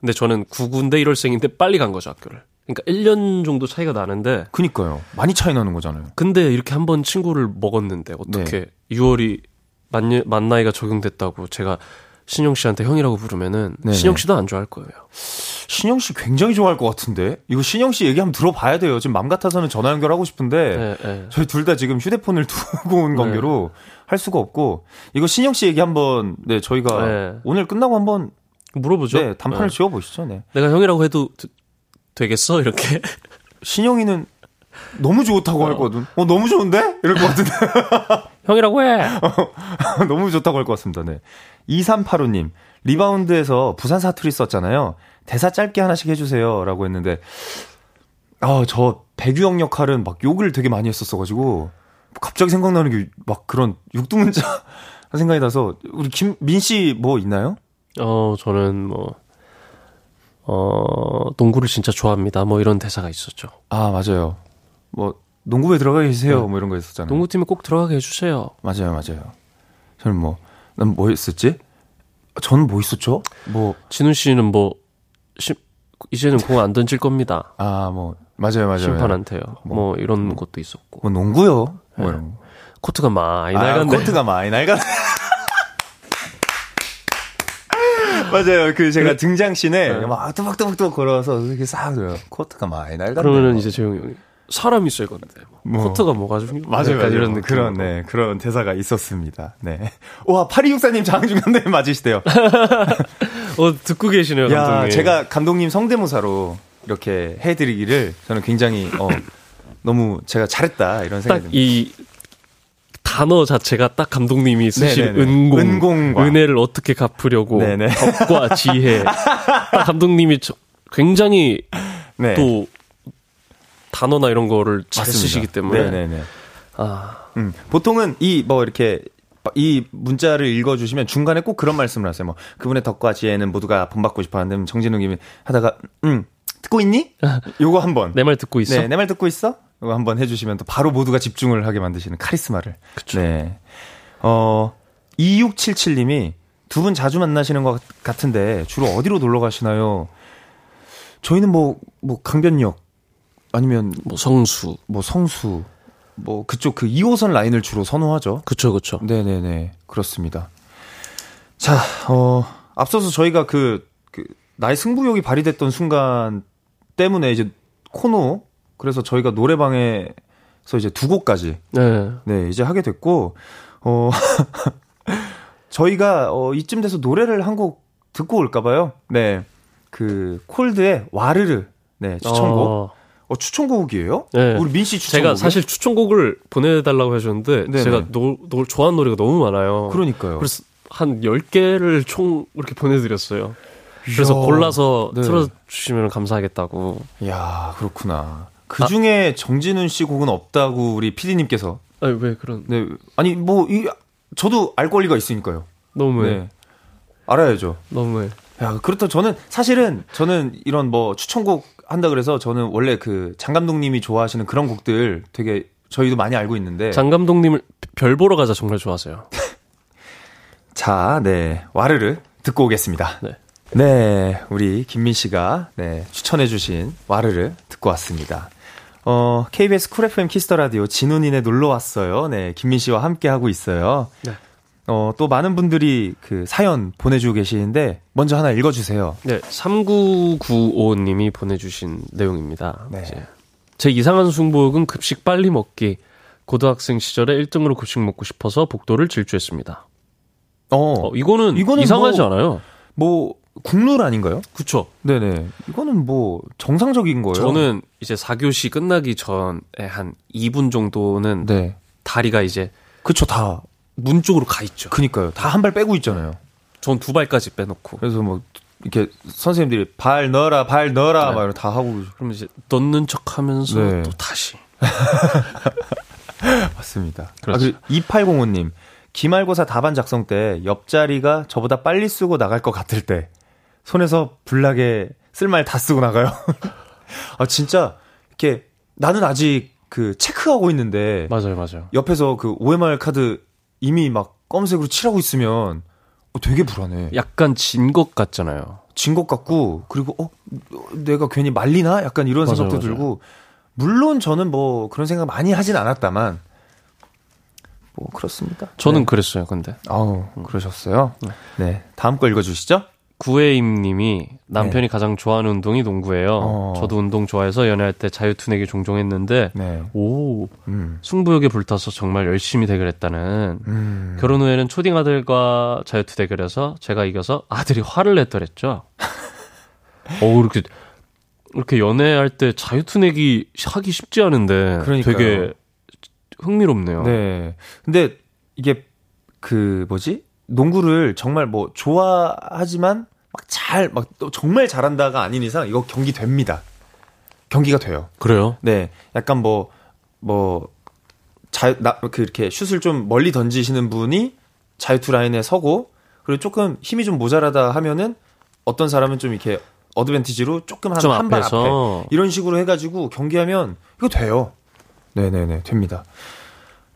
근데 저는 99인데 1월생인데 빨리 간 거죠, 학교를. 그러니까 1년 정도 차이가 나는데. 그니까요. 많이 차이 나는 거잖아요. 근데 이렇게 한 번 친구를 먹었는데 어떻게 네. 6월이 만, 만 나이가 적용됐다고 제가 신영 씨한테 형이라고 부르면은 네네. 신영 씨도 안 좋아할 거예요. 신영 씨 굉장히 좋아할 것 같은데 이거 신영 씨 얘기 한번 들어봐야 돼요. 지금 맘 같아서는 전화 연결하고 싶은데 네, 네. 저희 둘 다 지금 휴대폰을 두고 온 관계로 네. 할 수가 없고 이거 신영 씨 얘기 한번 네 저희가 네. 오늘 끝나고 한번 물어보죠. 네 단판을 네. 지어 보시죠. 네. 내가 형이라고 해도 되겠어 이렇게 신영이는 너무 좋다고 어. 할 거거든. 어 너무 좋은데 이럴 것 같은데. 형이라고 해. 너무 좋다고 할 것 같습니다. 네. 2385님, 리바운드에서 부산 사투리 썼잖아요. 대사 짧게 하나씩 해주세요. 라고 했는데, 아, 저 백유영 역할은 막 욕을 되게 많이 했었어가지고, 갑자기 생각나는 게 막 그런 육두문자 생각이 나서, 우리 김민 씨 뭐 있나요? 어, 저는 뭐, 어, 농구를 진짜 좋아합니다. 뭐 이런 대사가 있었죠. 아, 맞아요. 뭐, 농구부에 들어가 계세요. 네. 뭐 이런 거 있었잖아요. 농구팀에 꼭 들어가게 해주세요. 맞아요, 맞아요. 저는 뭐, 난 뭐 했었지? 저는 뭐 있었죠? 뭐. 진우 씨는 뭐, 시, 이제는 공 안 던질 겁니다. 아, 뭐, 맞아요, 맞아요. 심판한테요. 뭐, 뭐 이런 뭐, 것도 있었고. 뭐, 농구요? 뭐 네. 이런 코트가 많이 아, 낡았네. 코트가 많이 낡았네. 맞아요. 그 제가 등장씬에 네. 막 뚜벅뚜벅뚜벅 걸어서 이렇게 싹 들어요. 코트가 많이 낡았네. 그러면은 이제 형이 사람이 있어야 건데 뭐. 코트가 뭐가 좀 맞아요, 맞아요. 이런 느낌 그런 네 그런 대사가 있었습니다. 네. 와 팔이육사님 장항준 감독님 맞으시대요. 어 듣고 계시네요 감독님. 제가 감독님 성대모사로 이렇게 해드리기를 저는 굉장히 어 너무 제가 잘했다 이런 생각이 듭니다. 이 단어 자체가 딱 감독님이 쓰신 네네네. 은공, 은공과. 은혜를 어떻게 갚으려고 네네. 덕과 지혜. 딱 감독님이 굉장히 네. 또 단어나 이런 거를 잘 맞습니다. 쓰시기 때문에. 네네네. 아. 음, 보통은 이 뭐 이렇게 이 문자를 읽어주시면 중간에 꼭 그런 말씀을 하세요. 뭐 그분의 덕과 지혜는 모두가 본받고 싶어하는 정진웅님이 하다가 음 듣고 있니? 요거 한번 내 말 듣고 있어. 네, 내 말 듣고 있어? 요거 한번 해주시면 또 바로 모두가 집중을 하게 만드시는 카리스마를. 그쵸. 네. 어 2677님이 두 분 자주 만나시는 것 같은데 주로 어디로 놀러 가시나요? 저희는 뭐, 뭐, 강변역, 아니면 뭐 성수, 뭐 성수, 뭐 그쪽 그 2호선 라인을 주로 선호하죠. 그쵸, 그쵸. 네네네. 그렇습니다. 자, 어, 앞서서 저희가 그, 그, 나의 승부욕이 발휘됐던 순간 때문에 이제 코너, 그래서 저희가 노래방에서 이제 두 곡까지. 네. 네, 이제 하게 됐고, 어, 저희가, 어, 이쯤 돼서 노래를 한 곡 듣고 올까봐요. 네. 그, Colde의 와르르. 네, 추천곡. 어. 어, 추천곡이에요? 네. 우리 민씨 추천곡. 제가 사실 추천곡을 보내달라고 하셨는데, 네네. 제가 노, 노, 좋아하는 노래가 너무 많아요. 그러니까요. 그래서 한 10개를 총 이렇게 보내드렸어요. 그래서 이야, 골라서 네. 틀어주시면 감사하겠다고. 이야, 그렇구나. 그 중에 아, 정진훈 씨 곡은 없다고 우리 피디님께서. 아니, 왜 그런. 네. 아니, 뭐, 이, 저도 알 권리가 있으니까요. 너무해. 네. 알아야죠. 너무해. 야, 그렇다. 저는, 사실은, 저는 이런 뭐 추천곡 한다 그래서 저는 원래 그 장 감독님이 좋아하시는 그런 곡들 되게 저희도 많이 알고 있는데 장 감독님을 별 보러 가자 정말 좋아하세요. 자, 네 와르르 듣고 오겠습니다. 네. 네, 우리 김민 씨가 네, 추천해 주신 와르르 듣고 왔습니다. 어, KBS 쿨 FM 키스터 라디오 진훈이네 놀러 왔어요. 네, 김민 씨와 함께 하고 있어요. 네. 어, 또 많은 분들이 그 사연 보내주고 계시는데, 먼저 하나 읽어주세요. 네, 3995님이 보내주신 내용입니다. 네. 제 이상한 승부욕은 급식 빨리 먹기. 고등학생 시절에 1등으로 급식 먹고 싶어서 복도를 질주했습니다. 어, 어 이거는, 이거는 이상하지 뭐, 않아요. 뭐, 국룰 아닌가요? 그쵸. 네네. 이거는 뭐, 정상적인 거예요. 저는 이제 4교시 끝나기 전에 한 2분 정도는 네. 다리가 이제. 그쵸, 다. 문 쪽으로 가 있죠. 그니까요. 다 한 발 빼고 있잖아요. 전 두 발까지 빼놓고. 그래서 뭐 이렇게 선생님들이 발 넣어라, 발 넣어라 네. 막다 하고 그러면 이제 넣는 척하면서 네. 또 다시. 맞습니다. 그렇죠. 아, 2805님 기말고사 답안 작성 때 옆자리가 저보다 빨리 쓰고 나갈 것 같을 때 손에서 불나게 쓸 말 다 쓰고 나가요. 아 진짜 이렇게 나는 아직 그 체크하고 있는데 맞아요, 맞아요. 옆에서 그 OMR 카드 이미 막 검색으로 칠하고 있으면 어, 되게 불안해. 약간 진 것 같잖아요. 진 것 같고 그리고 어 내가 괜히 말리나 약간 이런 맞아요, 생각도 맞아요. 들고 물론 저는 뭐 그런 생각 많이 하진 않았다만 뭐 그렇습니다. 저는 네. 그랬어요. 근데 아우 그러셨어요. 네. 네 다음 거 읽어주시죠. 구혜임님이 남편이 네. 가장 좋아하는 운동이 농구예요. 어. 저도 운동 좋아해서 연애할 때 자유투내기 종종 했는데 네. 오 음. 승부욕에 불타서 정말 열심히 대결했다는 음. 결혼 후에는 초딩 아들과 자유투 대결해서 제가 이겨서 아들이 화를 냈더랬죠. 오 이렇게 이렇게 연애할 때 자유투내기 하기 쉽지 않은데 그러니까요. 되게 흥미롭네요. 네. 근데 이게 그 뭐지? 농구를 정말 뭐 좋아하지만 막 잘, 막 정말 잘한다가 아닌 이상 이거 경기 됩니다. 경기가 돼요. 그래요? 네. 약간 뭐, 뭐, 자, 나, 그, 이렇게 슛을 좀 멀리 던지시는 분이 자유투 라인에 서고, 그리고 조금 힘이 좀 모자라다 하면은 어떤 사람은 좀 이렇게 어드밴티지로 조금 한, 한 발 앞에. 이런 식으로 해가지고 경기하면 이거 돼요. 네네네, 됩니다.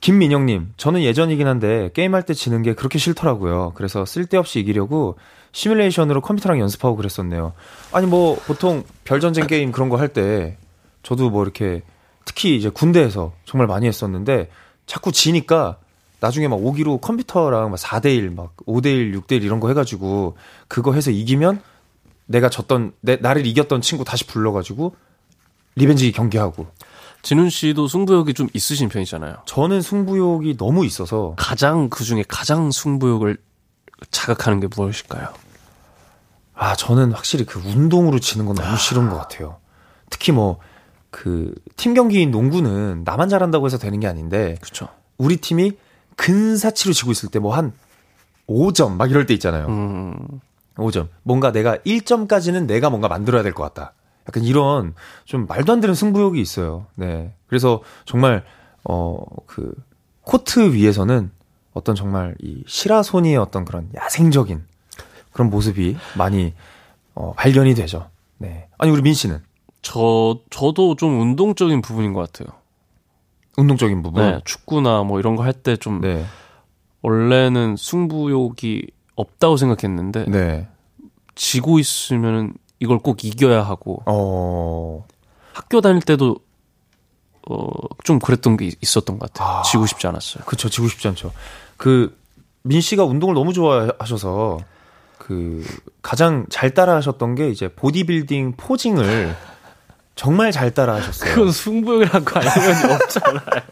김민영님, 저는 예전이긴 한데 게임할 때 지는 게 그렇게 싫더라고요. 그래서 쓸데없이 이기려고 시뮬레이션으로 컴퓨터랑 연습하고 그랬었네요. 아니 뭐 보통 별전쟁 게임 그런 거 할 때 저도 뭐 이렇게 특히 이제 군대에서 정말 많이 했었는데 자꾸 지니까 나중에 막 오기로 컴퓨터랑 막 4대1, 막 5대1, 6대1 이런 거 해가지고 그거 해서 이기면 내가 졌던, 내, 나를 이겼던 친구 다시 불러가지고 revenge 경기하고. 진운 씨도 승부욕이 좀 있으신 편이잖아요. 저는 승부욕이 너무 있어서. 가장 그 중에 가장 승부욕을 자극하는 게 무엇일까요? 아, 저는 확실히 그 운동으로 지는 건 너무 아. 싫은 것 같아요. 특히 뭐, 그, 팀 경기인 농구는 나만 잘한다고 해서 되는 게 아닌데. 그쵸. 우리 팀이 근사치로 지고 있을 때 뭐 한 5점 막 이럴 때 있잖아요. 음. 5점. 뭔가 내가 1점까지는 내가 뭔가 만들어야 될 것 같다. 약간 이런 좀 말도 안 되는 승부욕이 있어요. 네. 그래서 정말, 어, 그, 코트 위에서는 어떤 정말 이 시라소니의 어떤 그런 야생적인 그런 모습이 많이 어, 발견이 되죠. 네. 아니 우리 민 씨는 저 저도 좀 운동적인 부분인 것 같아요. 운동적인 부분. 네, 축구나 뭐 이런 거 할 때좀 네. 원래는 승부욕이 없다고 생각했는데 네. 지고 있으면은 이걸 꼭 이겨야 하고 어... 학교 다닐 때도 어, 좀 그랬던 게 있었던 것 같아요. 아... 지고 싶지 않았어요. 그렇죠. 지고 싶지 않죠. 그 민 씨가 운동을 너무 좋아하셔서 그 가장 잘 따라하셨던 게 이제 보디빌딩 포징을 정말 잘 따라하셨어요. 그건 승부욕이라고 알면 없잖아요.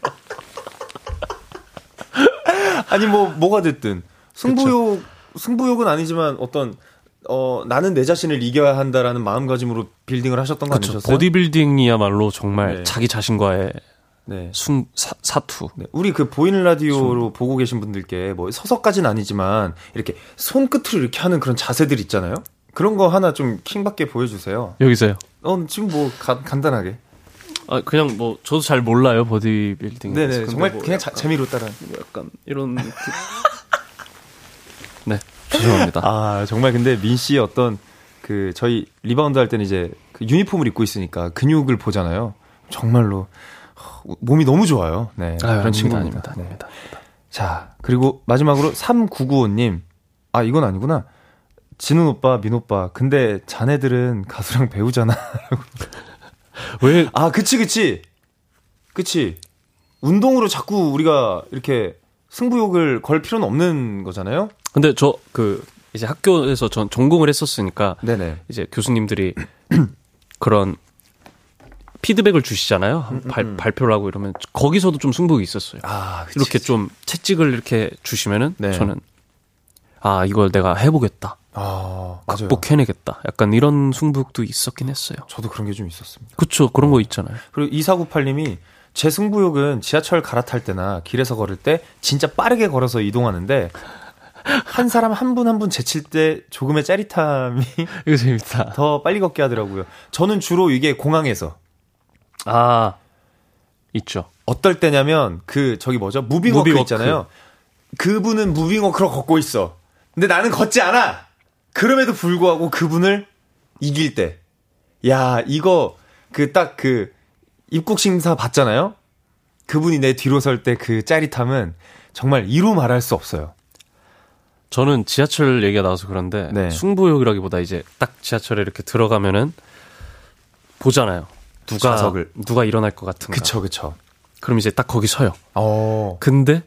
아니 뭐 뭐가 됐든 승부욕 그쵸. 승부욕은 아니지만 어떤 어 나는 내 자신을 이겨야 한다라는 마음가짐으로 빌딩을 하셨던 거 아니셨어요? 보디빌딩이야말로 정말 네. 자기 자신과의 네. 순, 사, 투 네. 우리 그 보이는 라디오로 순. 보고 계신 분들께 뭐 서서까지는 아니지만 이렇게 손끝으로 이렇게 하는 그런 자세들 있잖아요. 그런 거 하나 좀 킹받게 보여주세요. 여기서요? 어, 지금 뭐 가, 간단하게. 아 그냥 뭐 저도 잘 몰라요 보디빌딩. 네네 정말 뭐 그냥 자, 재미로 따라. 약간 이런. 네 죄송합니다. 아 정말 근데 민 씨의 어떤 그 저희 리바운드 할 때는 이제 그 유니폼을 입고 있으니까 근육을 보잖아요. 정말로 몸이 너무 좋아요. 네. 아유, 그런 친구 아닙니다. 네. 아닙니다. 자, 그리고 마지막으로 3995님. 아, 이건 아니구나. 진훈 오빠, 민 오빠. 근데 자네들은 가수랑 배우잖아. 왜? 아, 그치, 그치. 그치. 운동으로 자꾸 우리가 이렇게 승부욕을 걸 필요는 없는 거잖아요. 근데 저 그 이제 학교에서 전 전공을 했었으니까 네네. 이제 교수님들이 그런 피드백을 주시잖아요. 음, 음, 발, 음. 발 표를 하고 이러면 거기서도 좀 승부욕이 있었어요. 아, 그치, 이렇게 그치. 좀 채찍을 이렇게 주시면은 네. 저는 아 이걸 내가 해보겠다, 아, 맞아요. 극복해내겠다. 약간 이런 승부욕도 있었긴 했어요. 저도 그런 게 좀 있었습니다. 그쵸 그런 거 있잖아요. 그리고 2498님이 제 승부욕은 지하철 갈아탈 때나 길에서 걸을 때 진짜 빠르게 걸어서 이동하는데 한 사람 한 분 한 분 제칠 때 조금의 짜릿함이 이거 재밌다. 더 빨리 걷게 하더라고요. 저는 주로 이게 공항에서 아 있죠. 어떨 때냐면 그 저기 뭐죠 무빙워크 무빙워크. 있잖아요. 그분은 무빙워크로 걷고 있어. 근데 나는 걷지 않아. 그럼에도 불구하고 그분을 이길 때, 야 이거 그 딱그 입국 심사 받잖아요. 그분이 내 뒤로 설 때 그 짜릿함은 정말 이루 말할 수 없어요. 저는 지하철 얘기가 나와서 그런데 네. 승부욕이라기보다 이제 딱 지하철에 이렇게 들어가면은 보잖아요. 누가 좌석을. 누가 일어날 것 같은가. 그쵸 그쵸. 그럼 이제 딱 거기 서요. 어. 근데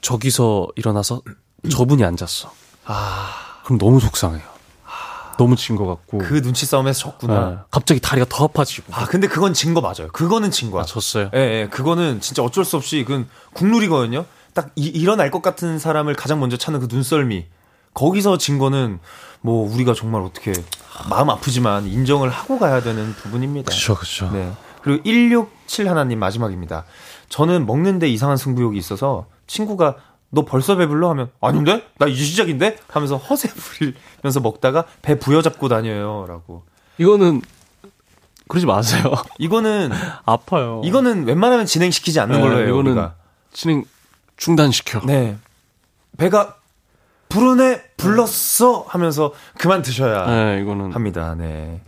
저기서 일어나서 저분이 앉았어. 아. 그럼 너무 속상해요. 너무 진 것 같고. 그 눈치 싸움에서 졌구나. 네. 갑자기 다리가 더 아파지고. 아 근데 그건 진 거 맞아요. 그거는 진 거야. 아, 졌어요. 예, 예, 그거는 진짜 어쩔 수 없이 그건 국룰이거든요. 딱 이, 일어날 것 같은 사람을 가장 먼저 찾는 그 눈썰미. 거기서 진 거는 뭐 우리가 정말 어떻게 마음 아프지만 인정을 하고 가야 되는 부분입니다. 그렇죠, 그렇죠. 네. 그리고 167 하나님 마지막입니다. 저는 먹는데 이상한 승부욕이 있어서 친구가 너 벌써 배불러 하면 아닌데 나 이제 시작인데 하면서 허세 부리면서 먹다가 배 부여잡고 다녀요라고. 이거는 그러지 마세요. 이거는 아파요. 이거는 웬만하면 진행시키지 않는 네, 걸로 해요. 이거는 우리가. 진행 중단시켜. 네. 배가 부르네 불렀어 하면서 그만 드셔야 네, 이거는 합니다. 네.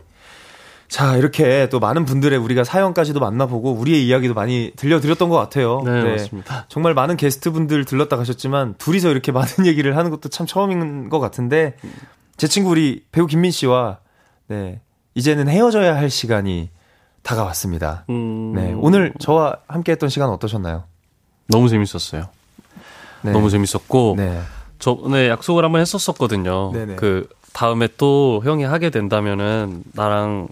자, 이렇게 또 많은 분들의 우리가 사연까지도 만나보고 우리의 이야기도 많이 들려드렸던 것 같아요. 네, 맞습니다. 정말 많은 게스트분들 들렀다 가셨지만 둘이서 이렇게 많은 얘기를 하는 것도 참 처음인 것 같은데 제 친구 우리 배우 김민 씨와 네, 이제는 헤어져야 할 시간이 다가왔습니다. 음, 네, 오늘 저와 함께 했던 시간 어떠셨나요? 너무 재밌었어요. 네. 너무 재밌었고 네. 저번에 약속을 한번 했었었거든요. 네네. 그 다음에 또 형이 하게 된다면은 나랑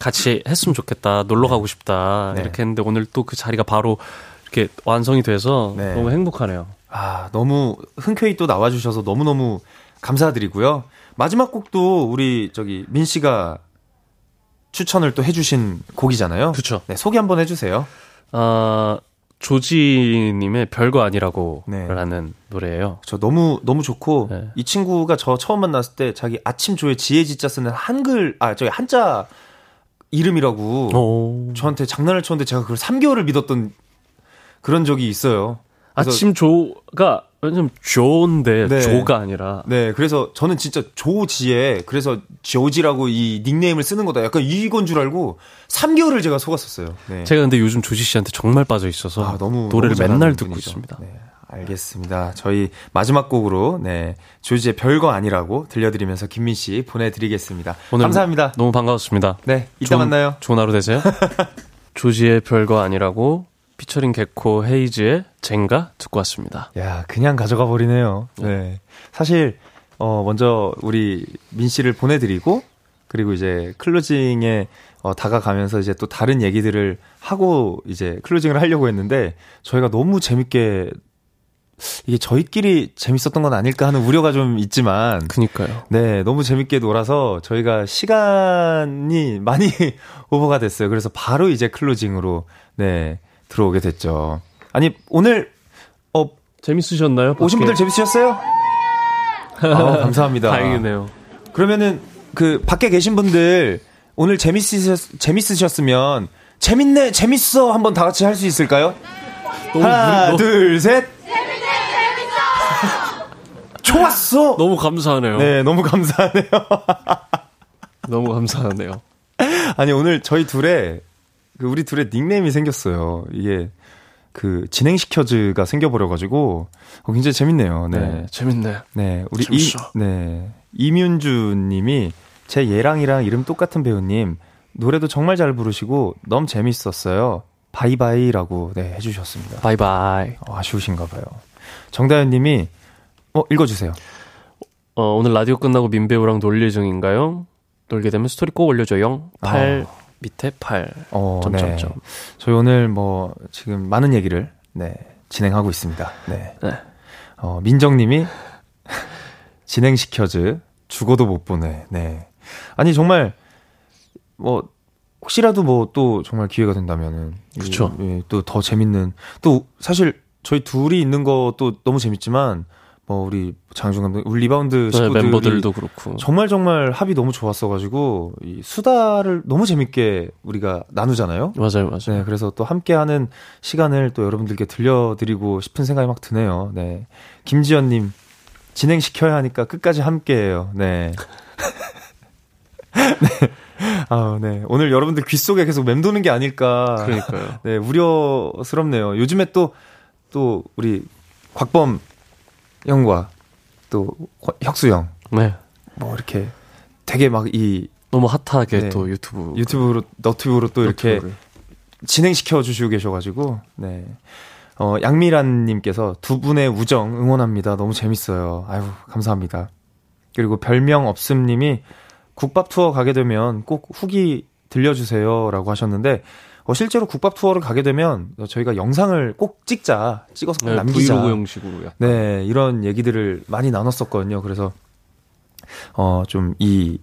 같이 했으면 좋겠다. 놀러 가고 싶다. 네. 이렇게 했는데 오늘 또 그 자리가 바로 이렇게 완성이 돼서 네. 너무 행복하네요. 아, 너무 흔쾌히 또 나와 주셔서 너무너무 감사드리고요. 마지막 곡도 우리 저기 민 씨가 추천을 또 해 주신 곡이잖아요. 그쵸. 네, 소개 한번 해 주세요. 아, 조지님의 별거 아니라고 네. 라는 노래예요. 저 너무 너무 좋고 네. 이 친구가 저 처음 만났을 때 자기 아침 조에 지혜지자 쓰는 한글 아 저기 한자 이름이라고 오. 저한테 장난을 쳤는데 제가 그걸 3개월을 믿었던 그런 적이 있어요. 아침 조가 왜냐면 조인데 네. 조가 아니라 네, 그래서 저는 진짜 조지에 그래서 조지라고 이 닉네임을 쓰는 거다. 약간 이건 줄 알고 3개월을 제가 속았었어요. 네. 제가 근데 요즘 조지 씨한테 정말 빠져 있어서 아, 너무 노래를 너무 맨날 듣고 분이죠. 있습니다. 네, 알겠습니다. 저희 마지막 곡으로 네 조지의 별거 아니라고 들려드리면서 김민 씨 보내드리겠습니다. 오늘 감사합니다. 너무 반가웠습니다. 네, 이따 좋은- 만나요. 좋은 하루 되세요. 조지의 별거 아니라고 피처링 개코 헤이즈의 젠가 듣고 왔습니다. 야, 그냥 가져가 버리네요. 네. 사실, 어, 먼저 우리 민 씨를 보내 드리고, 그리고 이제 closing에 어, 다가가면서 이제 또 다른 얘기들을 하고 이제 closing을 하려고 했는데, 저희가 너무 재밌게, 이게 저희끼리 재밌었던 건 아닐까 하는 우려가 좀 있지만, 그니까요. 네, 너무 재밌게 놀아서 저희가 시간이 많이 오버가 됐어요. 그래서 바로 이제 closing으로, 네, 들어오게 됐죠. 아니, 오늘, 어, 재밌으셨나요? 오신 분들 재밌으셨어요? 아, 감사합니다. 다행이네요. 그러면은 그 밖에 계신 분들 오늘 재밌으셨 재밌으셨으면 재밌네 재밌어 한번 다 같이 할 수 있을까요? 너무 하나 너무- 둘 셋. 좋았어. 너무 감사하네요. 네 너무 감사하네요. 너무 감사하네요. 아니 오늘 저희 둘의 그 우리 둘의 닉네임이 생겼어요. 이게 그 진행시켜즈가 생겨버려가지고 어, 굉장히 재밌네요. 네, 네. 재밌네. 네, 우리 이, 재밌어. 네, 이민주 님이 제 예랑이랑 이름 똑같은 배우님 노래도 정말 잘 부르시고 너무 재밌었어요. 바이바이라고 네, 해주셨습니다. 바이바이. 어, 아쉬우신가 봐요. 정다현 님이, 어, 읽어주세요. 어, 오늘 라디오 끝나고 민 배우랑 놀 예정인가요? 놀게 되면 스토리 꼭 올려줘요. 8 아. 밑에 8. 어, 점점점. 네. 저희 오늘 뭐 지금 많은 얘기를 네, 진행하고 있습니다. 네. 네. 어, 민정 님이 진행시켜즈 죽어도 못 보내. 네. 아니 정말 뭐 혹시라도 뭐 또 정말 기회가 된다면은 그렇죠. 예, 또더 재밌는 또 사실 저희 둘이 있는 것도 너무 재밌지만 뭐 우리 장항준 감독, 우리 리바운드 네, 식구들 멤버들도 그렇고 정말 정말 합이 너무 좋았어가지고 이 수다를 너무 재밌게 우리가 나누잖아요. 맞아요, 맞아요. 네, 그래서 또 함께하는 시간을 또 여러분들께 들려드리고 싶은 생각이 막 드네요. 네, 김지연님 진행 시켜야 하니까 끝까지 함께해요. 네. 네. 아, 네. 오늘 여러분들 귀 속에 계속 맴도는 게 아닐까. 그러니까요. 네, 우려스럽네요. 요즘에 또, 또, 우리, 곽범 형과 또 혁수 형. 네. 뭐 이렇게 되게 막 이 너무 핫하게 네. 또 유튜브 유튜브로 너튜브로 또 이렇게. 진행시켜 주시고 계셔가지고 네. 어 양미란님께서 두 분의 우정 응원합니다. 너무 재밌어요. 아유 감사합니다. 그리고 별명 없음님이 국밥 투어 가게 되면 꼭 후기 들려주세요 라고 하셨는데 어, 실제로 국밥 투어를 가게 되면 저희가 영상을 꼭 찍자, 찍어서 꼭 네, 남기자. 브이로그 형식으로 약간. 네, 이런 얘기들을 많이 나눴었거든요. 그래서 어, 좀 이,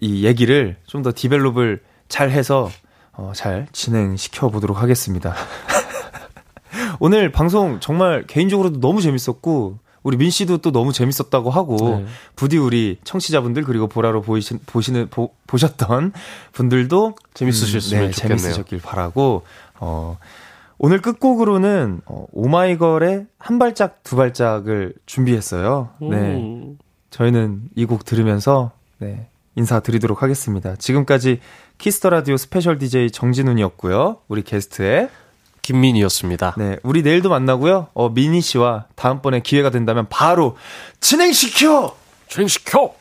이 얘기를 좀 더 develop을 잘 해서 어, 잘 진행시켜 보도록 하겠습니다. 오늘 방송 정말 개인적으로도 너무 재밌었고 우리 민 씨도 또 너무 재밌었다고 하고 네. 부디 우리 청취자분들 그리고 보라로 보이신 보시는 보, 보셨던 분들도 재밌으셨으면 음, 네, 좋겠네요. 재밌으셨길 바라고 어 오늘 끝곡으로는 어, 오마이걸의 한 발짝 두 발짝을 준비했어요. 네. 음. 저희는 이 곡 들으면서 네, 인사드리도록 하겠습니다. 지금까지 키스 더 라디오 special DJ 정진운이었고요. 우리 게스트의 김민이었습니다. 네, 우리 내일도 만나고요. 어, 민 씨와 다음번에 기회가 된다면 바로 진행시켜! 진행시켜!